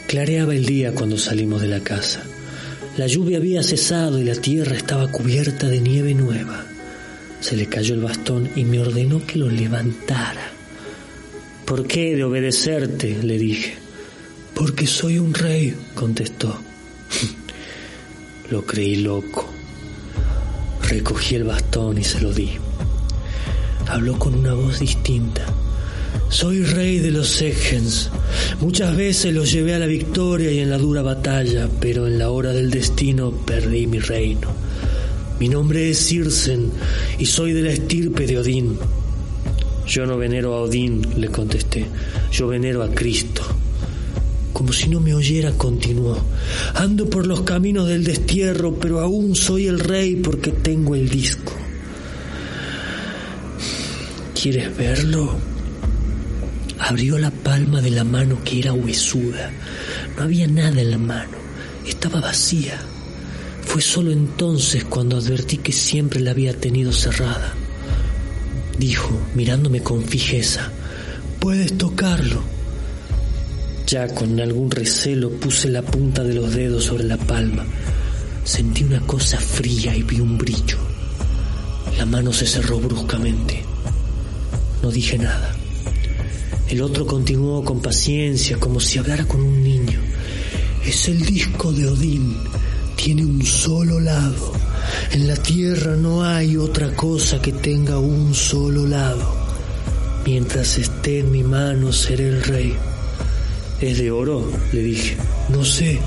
Clareaba el día cuando salimos de la casa. La lluvia había cesado y la tierra estaba cubierta de nieve nueva. Se le cayó el bastón y me ordenó que lo levantara. ¿Por qué de obedecerte? le dije. Porque soy un rey, contestó. [LAUGHS] lo creí loco. Recogí el bastón y se lo di. Habló con una voz distinta. Soy rey de los Segens. Muchas veces los llevé a la victoria y en la dura batalla, pero en la hora del destino perdí mi reino. Mi nombre es Sirsen y soy de la estirpe de Odín. Yo no venero a Odín, le contesté. Yo venero a Cristo. Como si no me oyera, continuó. Ando por los caminos del destierro, pero aún soy el rey porque tengo el disco. ¿Quieres verlo? Abrió la palma de la mano que era huesuda. No había nada en la mano. Estaba vacía. Fue solo entonces cuando advertí que siempre la había tenido cerrada. Dijo, mirándome con fijeza, puedes tocarlo. Ya con algún recelo puse la punta de los dedos sobre la palma. Sentí una cosa fría y vi un brillo. La mano se cerró bruscamente. No dije nada. El otro continuó con paciencia, como si hablara con un niño. Es el disco de Odín. Tiene un solo lado. En la tierra no hay otra cosa que tenga un solo lado. Mientras esté en mi mano seré el rey. ¿Es de oro? le dije. No sé.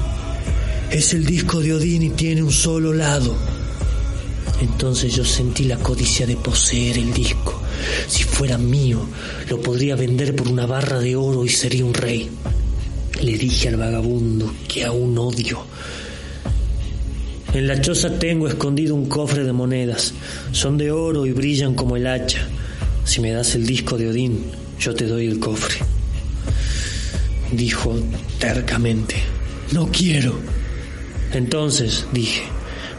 Es el disco de Odín y tiene un solo lado. Entonces yo sentí la codicia de poseer el disco. Si fuera mío, lo podría vender por una barra de oro y sería un rey. Le dije al vagabundo que aún odio. En la choza tengo escondido un cofre de monedas. Son de oro y brillan como el hacha. Si me das el disco de Odín, yo te doy el cofre. Dijo tercamente, no quiero. Entonces, dije,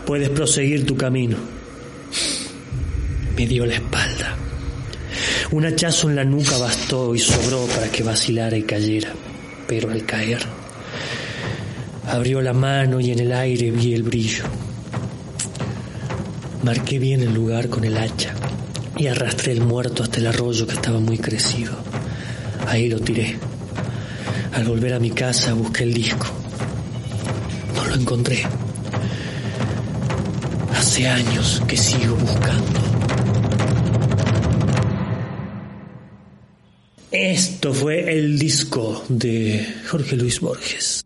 puedes proseguir tu camino. Me dio la espalda. Un hachazo en la nuca bastó y sobró para que vacilara y cayera, pero al caer, abrió la mano y en el aire vi el brillo. Marqué bien el lugar con el hacha y arrastré el muerto hasta el arroyo que estaba muy crecido. Ahí lo tiré. Al volver a mi casa busqué el disco. No lo encontré. Hace años que sigo buscando. Esto fue el disco de Jorge Luis Borges.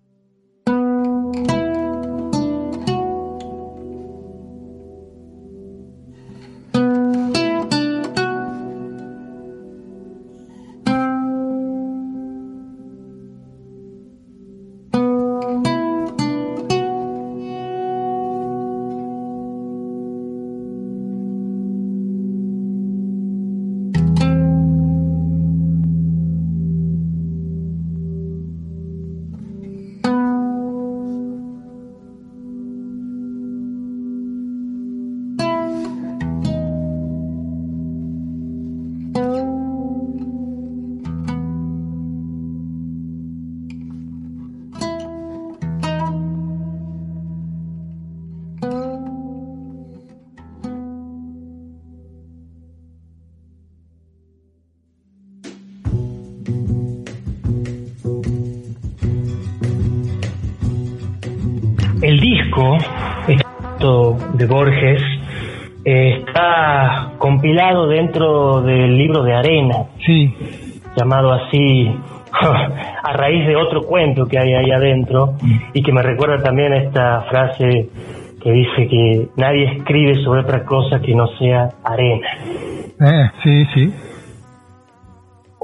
Dentro del libro de Arena, Sí, llamado así [LAUGHS] a raíz de otro cuento que hay ahí adentro y que me recuerda también a esta frase que dice que nadie escribe sobre otra cosa que no sea arena. eh, sí, sí.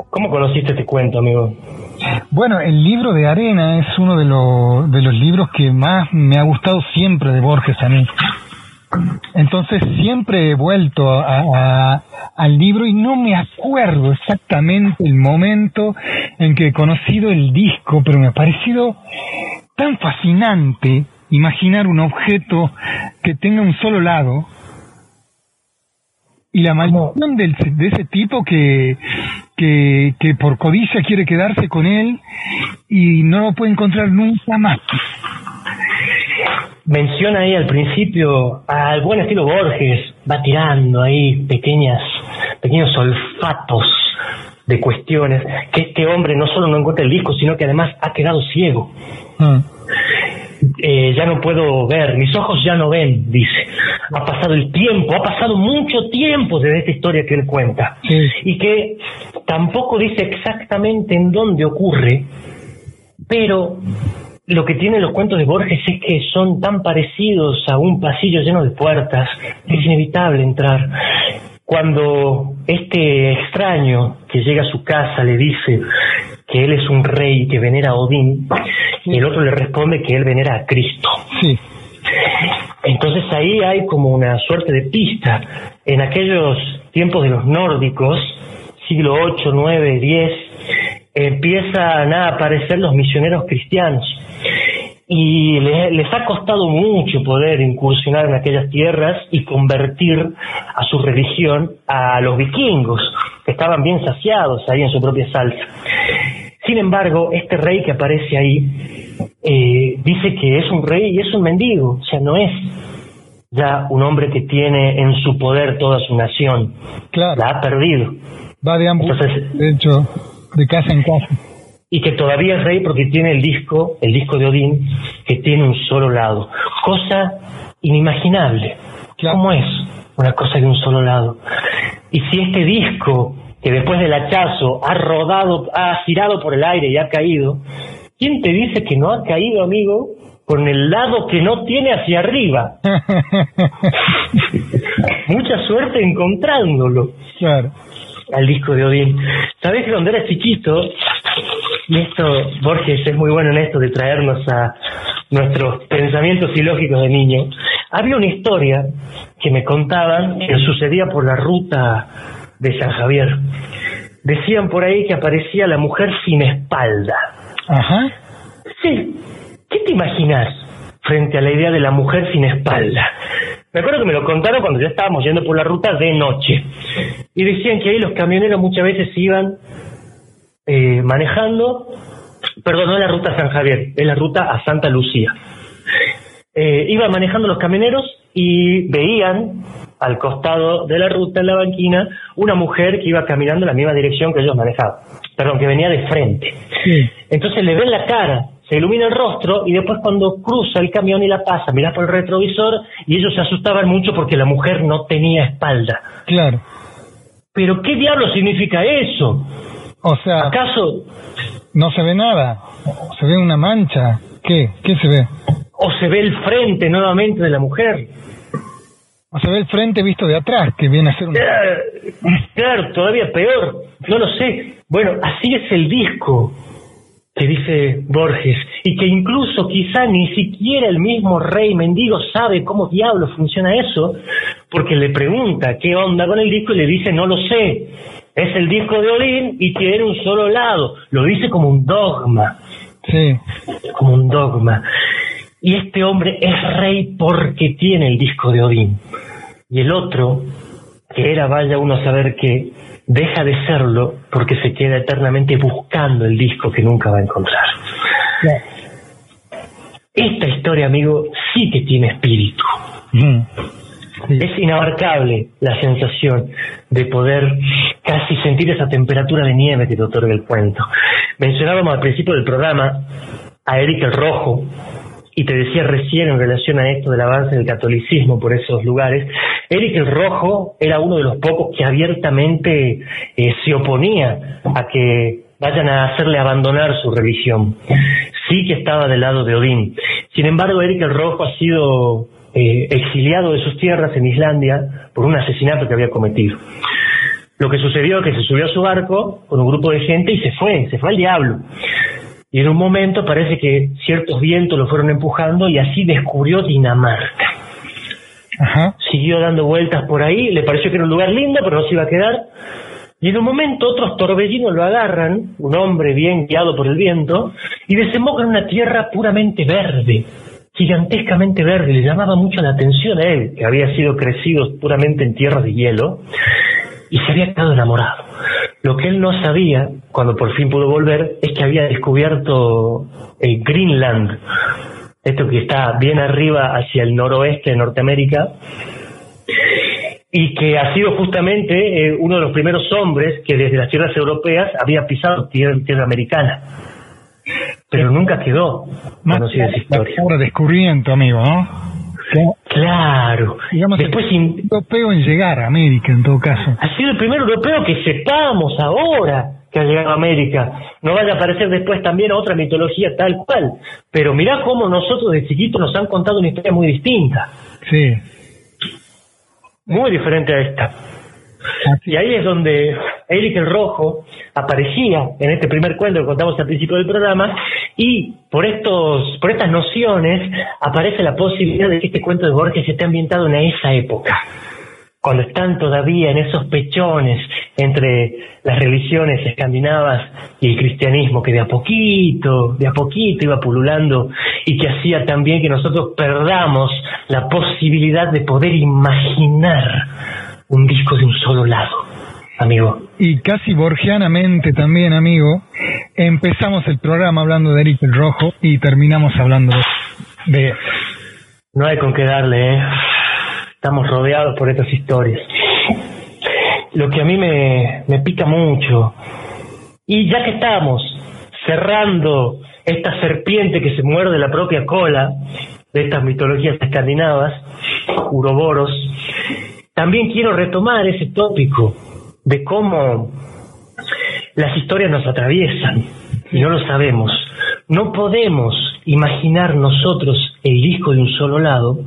¿Cómo conociste este cuento, amigo? Bueno, el libro de Arena es uno de, los de los libros que más me ha gustado siempre de Borges a mí. Entonces siempre he vuelto a, a- al libro y no me acuerdo exactamente el momento en que he conocido el disco, pero me ha parecido tan fascinante imaginar un objeto que tenga un solo lado y la maldición del- de ese tipo que, que, que por codicia quiere quedarse con él y no lo puede encontrar nunca más. Menciona ahí al principio al buen estilo Borges, va tirando ahí pequeñas, pequeños olfatos de cuestiones, que este hombre no solo no encuentra el disco, sino que además ha quedado ciego. Eh, ya no puedo ver, mis ojos ya no ven, dice. Ha pasado el tiempo, ha pasado mucho tiempo desde esta historia que él cuenta. Y que tampoco dice exactamente en dónde ocurre, pero lo que tienen los cuentos de Borges es que son tan parecidos a un pasillo lleno de puertas que es inevitable entrar. Cuando este extraño que llega a su casa le dice que él es un rey que venera a Odín, y el otro le responde que él venera a Cristo. Entonces ahí hay como una suerte de pista. En aquellos tiempos de los nórdicos, siglo 8, 9, 10, empiezan a aparecer los misioneros cristianos. Y le- les ha costado mucho poder incursionar en aquellas tierras y convertir a su religión a los vikingos, que estaban bien saciados ahí en su propia salsa. Sin embargo, este rey que aparece ahí eh, dice que es un rey y es un mendigo, o sea, no es ya un hombre que tiene en su poder toda su nación. Claro. La ha perdido. Va de ambos, Entonces- de hecho, de casa en casa. Y que todavía es rey porque tiene el disco, el disco de Odín, que tiene un solo lado. Cosa inimaginable. ¿Cómo es una cosa de un solo lado? Y si este disco, que después del hachazo ha rodado, ha girado por el aire y ha caído, ¿quién te dice que no ha caído, amigo, con el lado que no tiene hacia arriba? [LAUGHS] Mucha suerte encontrándolo. Claro. Al disco de Odín. Sabés que cuando era chiquito, y esto, Borges es muy bueno en esto de traernos a nuestros pensamientos ilógicos de niño, había una historia que me contaban que sucedía por la ruta de San Javier. Decían por ahí que aparecía la mujer sin espalda. Ajá. Sí. ¿Qué te imaginas frente a la idea de la mujer sin espalda? Me acuerdo que me lo contaron cuando ya estábamos yendo por la ruta de noche. Y decían que ahí los camioneros muchas veces iban eh, manejando, perdón, no es la ruta a San Javier, es la ruta a Santa Lucía. Eh, iban manejando los camioneros y veían al costado de la ruta, en la banquina, una mujer que iba caminando en la misma dirección que ellos manejaban. Perdón, que venía de frente. Entonces le ven la cara, se ilumina el rostro y después cuando cruza el camión y la pasa, mira por el retrovisor y ellos se asustaban mucho porque la mujer no tenía espalda. Claro. Pero ¿qué diablo significa eso? O sea, ¿acaso no se ve nada? ¿Se ve una mancha? ¿Qué? ¿Qué se ve? o se ve el frente nuevamente de la mujer? O se ve el frente visto de atrás, que viene a ser una... Eh, Claro, todavía peor, no lo sé. Bueno, así es el disco que dice Borges, y que incluso quizá ni siquiera el mismo rey mendigo sabe cómo diablo funciona eso, porque le pregunta qué onda con el disco y le dice no lo sé. Es el disco de Olin y tiene un solo lado. Lo dice como un dogma. Sí. Como un dogma. Y este hombre es rey porque tiene el disco de Odín. Y el otro, que era vaya uno a saber qué, deja de serlo porque se queda eternamente buscando el disco que nunca va a encontrar. Esta historia, amigo, sí que tiene espíritu. Es inabarcable la sensación de poder casi sentir esa temperatura de nieve que te otorga el cuento. Mencionábamos al principio del programa a Eric el Rojo, y te decía recién en relación a esto del avance del catolicismo por esos lugares, Eric el Rojo era uno de los pocos que abiertamente eh, se oponía a que vayan a hacerle abandonar su religión. Sí que estaba del lado de Odín. Sin embargo, Eric el Rojo ha sido eh, exiliado de sus tierras en Islandia por un asesinato que había cometido. Lo que sucedió es que se subió a su barco con un grupo de gente y se fue, se fue al diablo. Y en un momento parece que ciertos vientos lo fueron empujando y así descubrió Dinamarca. Siguió dando vueltas por ahí, le pareció que era un lugar lindo, pero no se iba a quedar. Y en un momento otros torbellinos lo agarran, un hombre bien guiado por el viento, y desemboca en una tierra puramente verde, gigantescamente verde. Le llamaba mucho la atención a él, que había sido crecido puramente en tierras de hielo, y se había quedado enamorado. Lo que él no sabía, cuando por fin pudo volver, es que había descubierto el Greenland, esto que está bien arriba hacia el noroeste de Norteamérica, y que ha sido justamente eh, uno de los primeros hombres que desde las tierras europeas había pisado tierra, tierra americana. Pero nunca quedó conocida esa historia. Ahora descubrimiento, amigo, ¿no? Claro. Digamos, Después el europeo en llegar a América, en todo caso. ha sido el primer europeo que sepamos ahora que ha llegado a América. No vaya a aparecer después también otra mitología tal cual. Pero mirá cómo nosotros de chiquitos nos han contado una historia muy distinta. Sí. Muy diferente a esta. Y ahí es donde Eric el Rojo aparecía en este primer cuento que contamos al principio del programa y por estos por estas nociones aparece la posibilidad de que este cuento de Borges esté ambientado en esa época cuando están todavía en esos pechones entre las religiones escandinavas y el cristianismo que de a poquito, de a poquito iba pululando y que hacía también que nosotros perdamos la posibilidad de poder imaginar un disco de un solo lado, amigo. Y casi borgianamente también, amigo, empezamos el programa hablando de Eric el Rojo y terminamos hablando de... No hay con qué darle, ¿eh? Estamos rodeados por estas historias. Lo que a mí me, me pica mucho, y ya que estamos cerrando esta serpiente que se muerde la propia cola de estas mitologías escandinavas, uroboros, también quiero retomar ese tópico de cómo las historias nos atraviesan y no lo sabemos. No podemos imaginar nosotros el disco de un solo lado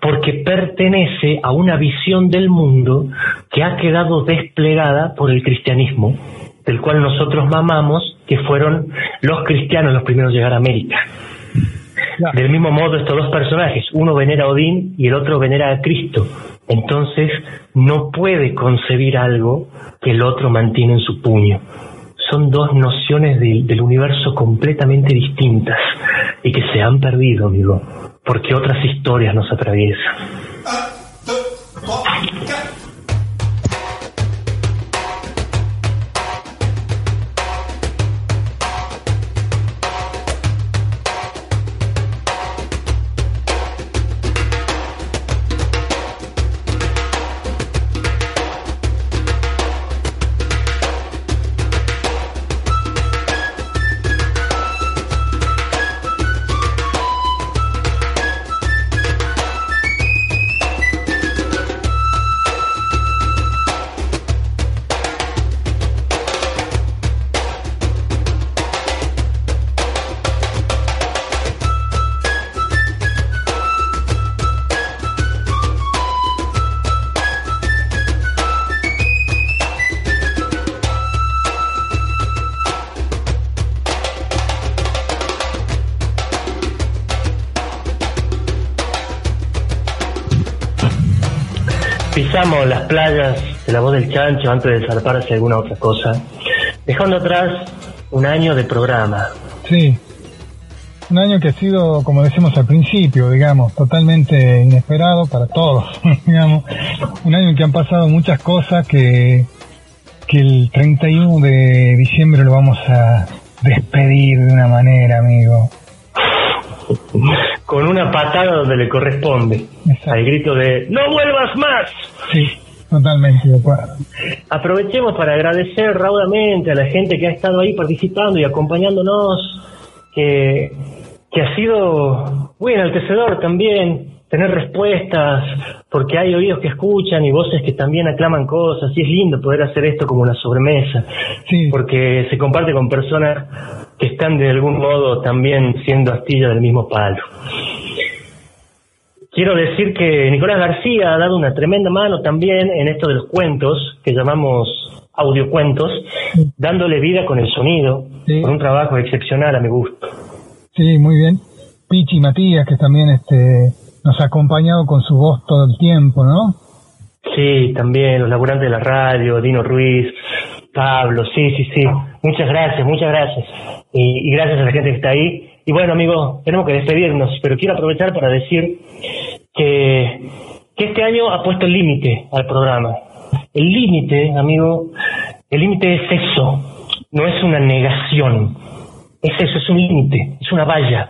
porque pertenece a una visión del mundo que ha quedado desplegada por el cristianismo, del cual nosotros mamamos, que fueron los cristianos los primeros a llegar a América. Del mismo modo, estos dos personajes, uno venera a Odín y el otro venera a Cristo. Entonces, no puede concebir algo que el otro mantiene en su puño. Son dos nociones del universo completamente distintas y que se han perdido, amigo, porque otras historias nos atraviesan. Las playas de la voz del chancho antes de zarpar hacia alguna otra cosa, dejando atrás un año de programa. Sí, un año que ha sido, como decimos al principio, digamos, totalmente inesperado para todos, [LAUGHS] digamos, un año en que han pasado muchas cosas que, que el 31 de diciembre lo vamos a despedir de una manera, amigo. Con una patada donde le corresponde, al grito de ¡No vuelvas más! Sí, totalmente de acuerdo. Aprovechemos para agradecer raudamente a la gente que ha estado ahí participando y acompañándonos, que, que ha sido muy enaltecedor también tener respuestas, porque hay oídos que escuchan y voces que también aclaman cosas, y es lindo poder hacer esto como una sobremesa, porque se comparte con personas que están de algún modo también siendo astilla del mismo palo. Quiero decir que Nicolás García ha dado una tremenda mano también en esto de los cuentos, que llamamos audiocuentos, dándole vida con el sonido, con un trabajo excepcional a mi gusto. Sí, muy bien. Pichi Matías, que también este, nos ha acompañado con su voz todo el tiempo, ¿no? Sí, también los laburantes de la radio, Dino Ruiz, Pablo, sí, sí, sí. Muchas gracias, muchas gracias. Y, y gracias a la gente que está ahí y bueno, amigo, tenemos que despedirnos, pero quiero aprovechar para decir que, que este año ha puesto el límite al programa. El límite, amigo, el límite es eso, no es una negación. Es eso, es un límite, es una valla.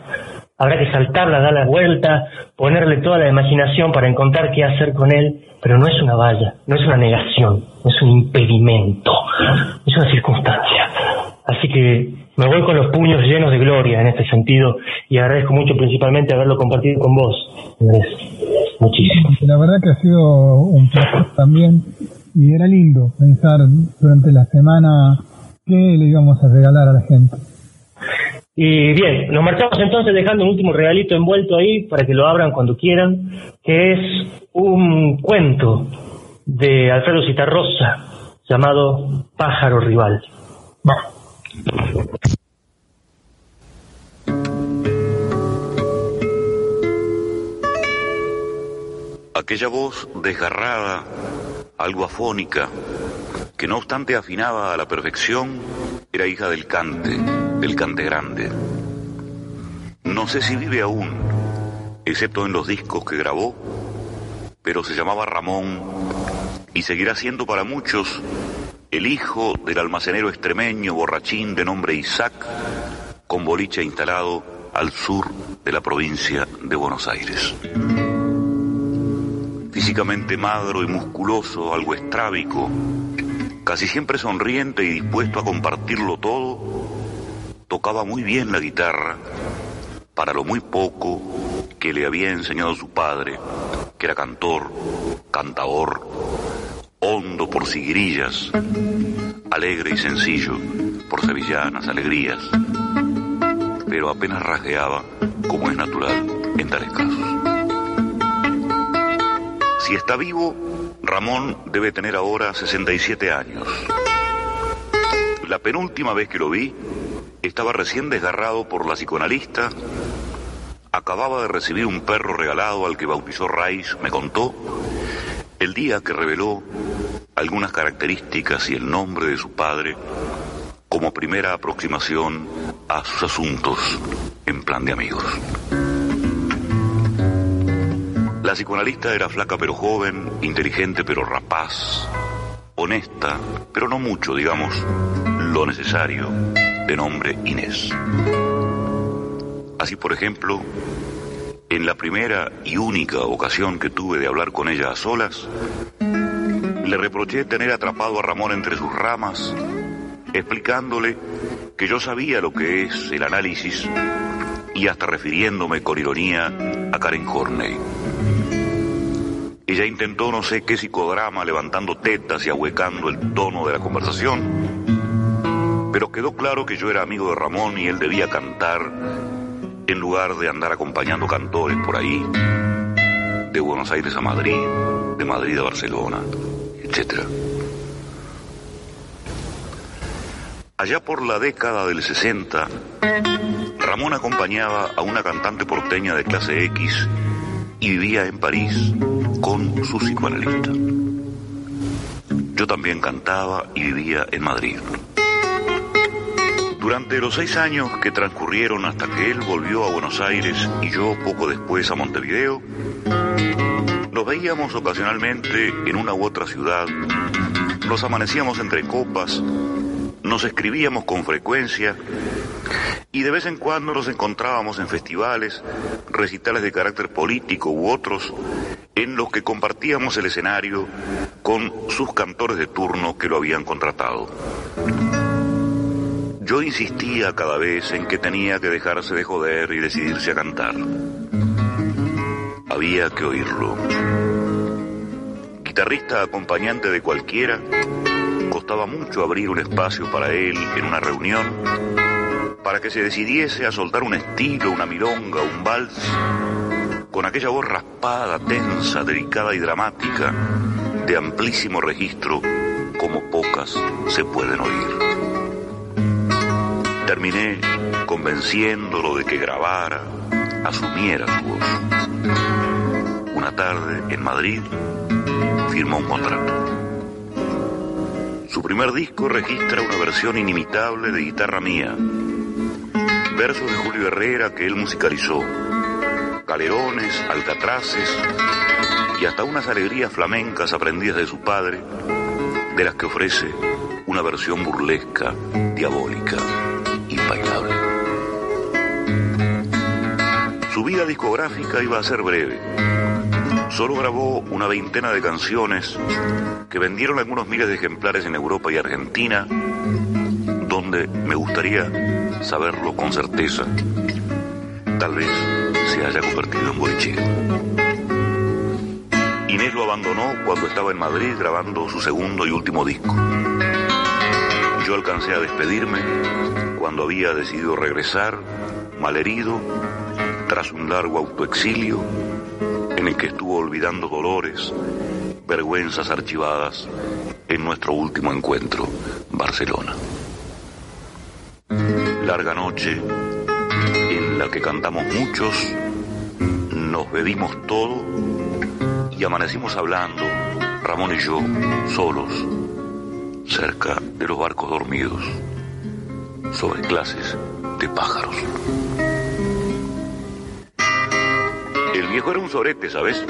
Habrá que saltarla, dar la vuelta, ponerle toda la imaginación para encontrar qué hacer con él, pero no es una valla, no es una negación, no es un impedimento, es una circunstancia. Así que me voy con los puños llenos de gloria en este sentido y agradezco mucho principalmente haberlo compartido con vos, Andrés. Muchísimo. La verdad que ha sido un placer también y era lindo pensar durante la semana qué le íbamos a regalar a la gente. Y bien, nos marchamos entonces dejando un último regalito envuelto ahí para que lo abran cuando quieran, que es un cuento de Alfredo Citarrosa llamado Pájaro Rival. Aquella voz desgarrada, algo afónica, que no obstante afinaba a la perfección, era hija del cante, del cante grande. No sé si vive aún, excepto en los discos que grabó, pero se llamaba Ramón y seguirá siendo para muchos el hijo del almacenero extremeño borrachín de nombre Isaac, con boliche instalado al sur de la provincia de Buenos Aires. Físicamente magro y musculoso, algo estrábico, casi siempre sonriente y dispuesto a compartirlo todo, tocaba muy bien la guitarra para lo muy poco que le había enseñado su padre, que era cantor, cantador, hondo por siguirillas, alegre y sencillo por sevillanas, alegrías, pero apenas rasgueaba como es natural en tales casos. Si está vivo, Ramón debe tener ahora 67 años. La penúltima vez que lo vi, estaba recién desgarrado por la psicoanalista, acababa de recibir un perro regalado al que bautizó Rice, me contó, el día que reveló algunas características y el nombre de su padre como primera aproximación a sus asuntos en plan de amigos. La psicoanalista era flaca pero joven, inteligente pero rapaz, honesta, pero no mucho, digamos, lo necesario, de nombre Inés. Así, por ejemplo, en la primera y única ocasión que tuve de hablar con ella a solas, le reproché tener atrapado a Ramón entre sus ramas, explicándole que yo sabía lo que es el análisis y hasta refiriéndome con ironía a Karen Horney. Ella intentó no sé qué psicodrama levantando tetas y ahuecando el tono de la conversación, pero quedó claro que yo era amigo de Ramón y él debía cantar en lugar de andar acompañando cantores por ahí, de Buenos Aires a Madrid, de Madrid a Barcelona etc. Allá por la década del 60, Ramón acompañaba a una cantante porteña de clase X y vivía en París con su psicoanalista. Yo también cantaba y vivía en Madrid. Durante los seis años que transcurrieron hasta que él volvió a Buenos Aires y yo poco después a Montevideo, nos veíamos ocasionalmente en una u otra ciudad, nos amanecíamos entre copas, nos escribíamos con frecuencia y de vez en cuando nos encontrábamos en festivales, recitales de carácter político u otros, en los que compartíamos el escenario con sus cantores de turno que lo habían contratado. Yo insistía cada vez en que tenía que dejarse de joder y decidirse a cantar. Había que oírlo. Guitarrista acompañante de cualquiera, costaba mucho abrir un espacio para él en una reunión, para que se decidiese a soltar un estilo, una milonga, un vals, con aquella voz raspada, tensa, delicada y dramática, de amplísimo registro, como pocas se pueden oír. Terminé convenciéndolo de que grabara, asumiera su voz. Una tarde en Madrid firmó un contrato. Su primer disco registra una versión inimitable de guitarra mía, versos de Julio Herrera que él musicalizó, galerones, alcatraces y hasta unas alegrías flamencas aprendidas de su padre, de las que ofrece una versión burlesca, diabólica, Su vida discográfica iba a ser breve. Solo grabó una veintena de canciones que vendieron algunos miles de ejemplares en Europa y Argentina, donde me gustaría saberlo con certeza. Tal vez se haya convertido en bolichero. Inés lo abandonó cuando estaba en Madrid grabando su segundo y último disco. Yo alcancé a despedirme cuando había decidido regresar, malherido, tras un largo autoexilio en el que estuvo olvidando dolores, vergüenzas archivadas en nuestro último encuentro, Barcelona. Larga noche en la que cantamos muchos, nos bebimos todo y amanecimos hablando, Ramón y yo, solos, cerca de los barcos dormidos, sobre clases de pájaros. El viejo era un sorete, ¿sabes?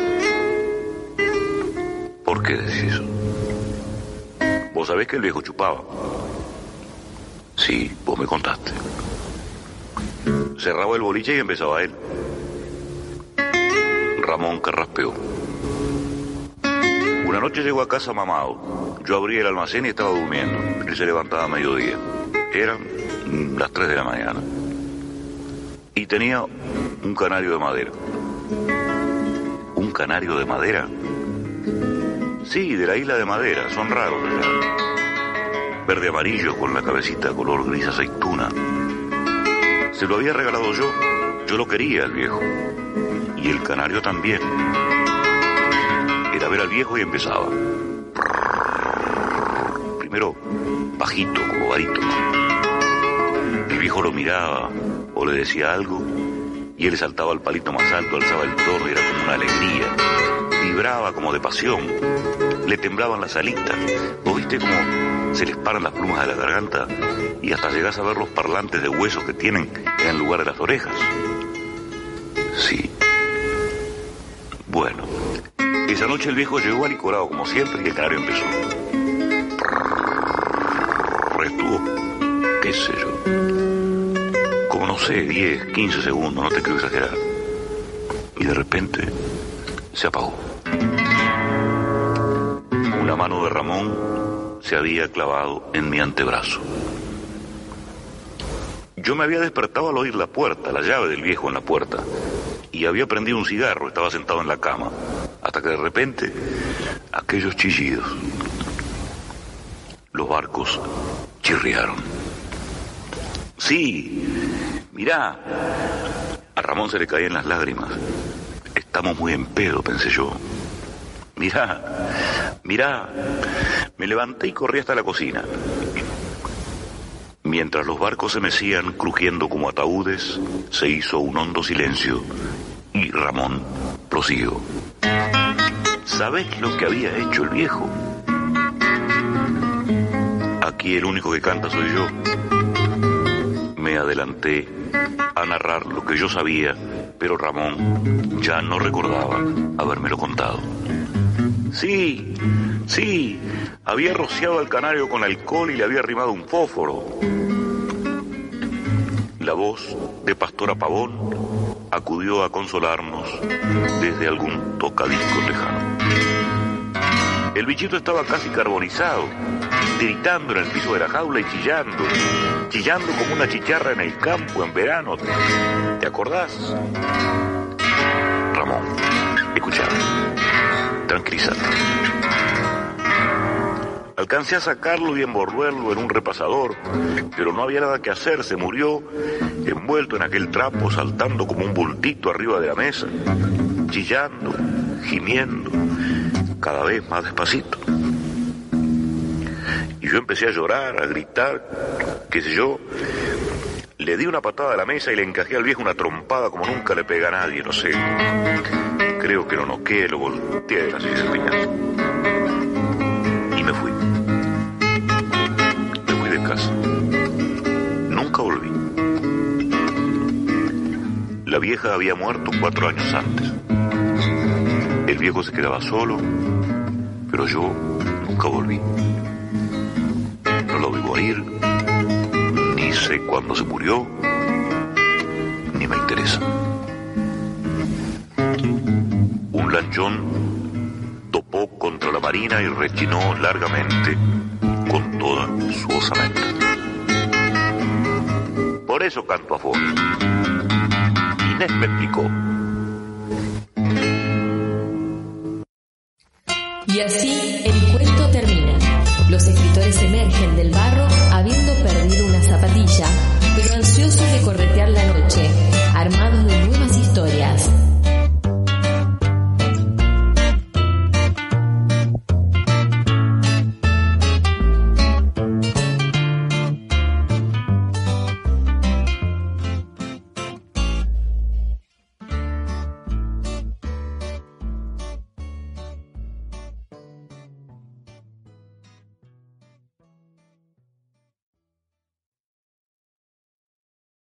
¿Por qué decís eso? Vos sabés que el viejo chupaba. Sí, vos me contaste. Cerraba el boliche y empezaba él. Ramón Carraspeó. Una noche llegó a casa mamado. Yo abrí el almacén y estaba durmiendo. Él se levantaba a mediodía. Eran las 3 de la mañana. Y tenía un canario de madera. ¿Un canario de madera? Sí, de la isla de madera. Son raros Verde amarillo con la cabecita color gris aceituna. Se lo había regalado yo. Yo lo quería, el viejo. Y el canario también. Era ver al viejo y empezaba. Primero, bajito, como barítono. El viejo lo miraba o le decía algo y él saltaba al palito más alto, alzaba el y era como una alegría. Vibraba como de pasión. Le temblaban las alitas. ¿Vos viste cómo se les paran las plumas de la garganta y hasta llegás a ver los parlantes de huesos que tienen en lugar de las orejas? Sí. Bueno, esa noche el viejo llegó alicorado como siempre y el canario empezó. Restuvo, qué sé yo, como no sé, 10, 15 segundos, no te quiero exagerar. Y de repente se apagó. Una mano de Ramón se había clavado en mi antebrazo. Yo me había despertado al oír la puerta, la llave del viejo en la puerta, y había prendido un cigarro, estaba sentado en la cama, hasta que de repente aquellos chillidos, los barcos chirriaron. Sí, mirá, a Ramón se le caían las lágrimas. Estamos muy en pedo, pensé yo. Mirá, mirá, me levanté y corrí hasta la cocina. Mientras los barcos se mecían crujiendo como ataúdes, se hizo un hondo silencio y Ramón prosiguió. ¿Sabés lo que había hecho el viejo? Aquí el único que canta soy yo. Me adelanté a narrar lo que yo sabía, pero Ramón ya no recordaba habérmelo contado. Sí, sí, había rociado al canario con alcohol y le había arrimado un fósforo. La voz de Pastora Pavón acudió a consolarnos desde algún tocadisco lejano. El bichito estaba casi carbonizado, gritando en el piso de la jaula y chillando, chillando como una chicharra en el campo en verano. ¿Te acordás? Ramón, escucha, tranquilízate. Alcancé a sacarlo y envolverlo en un repasador, pero no había nada que hacer, se murió envuelto en aquel trapo, saltando como un bultito arriba de la mesa, chillando, gimiendo, cada vez más despacito. Y yo empecé a llorar, a gritar, qué sé yo. Le di una patada a la mesa y le encajé al viejo una trompada como nunca le pega a nadie, no sé. Creo que lo noqué, lo volteé de la silla Y me fui. Me fui de casa. Nunca volví. La vieja había muerto cuatro años antes. Viejo se quedaba solo, pero yo nunca volví. No lo vi morir, ni sé cuándo se murió, ni me interesa. Un lanchón topó contra la marina y rechinó largamente con toda su osamenta. Por eso canto a fondo. Inés me explicó. Y así el cuento termina. Los escritores emergen del barro habiendo perdido una zapatilla, pero ansiosos de corretear la noche, armados de nuevas historias.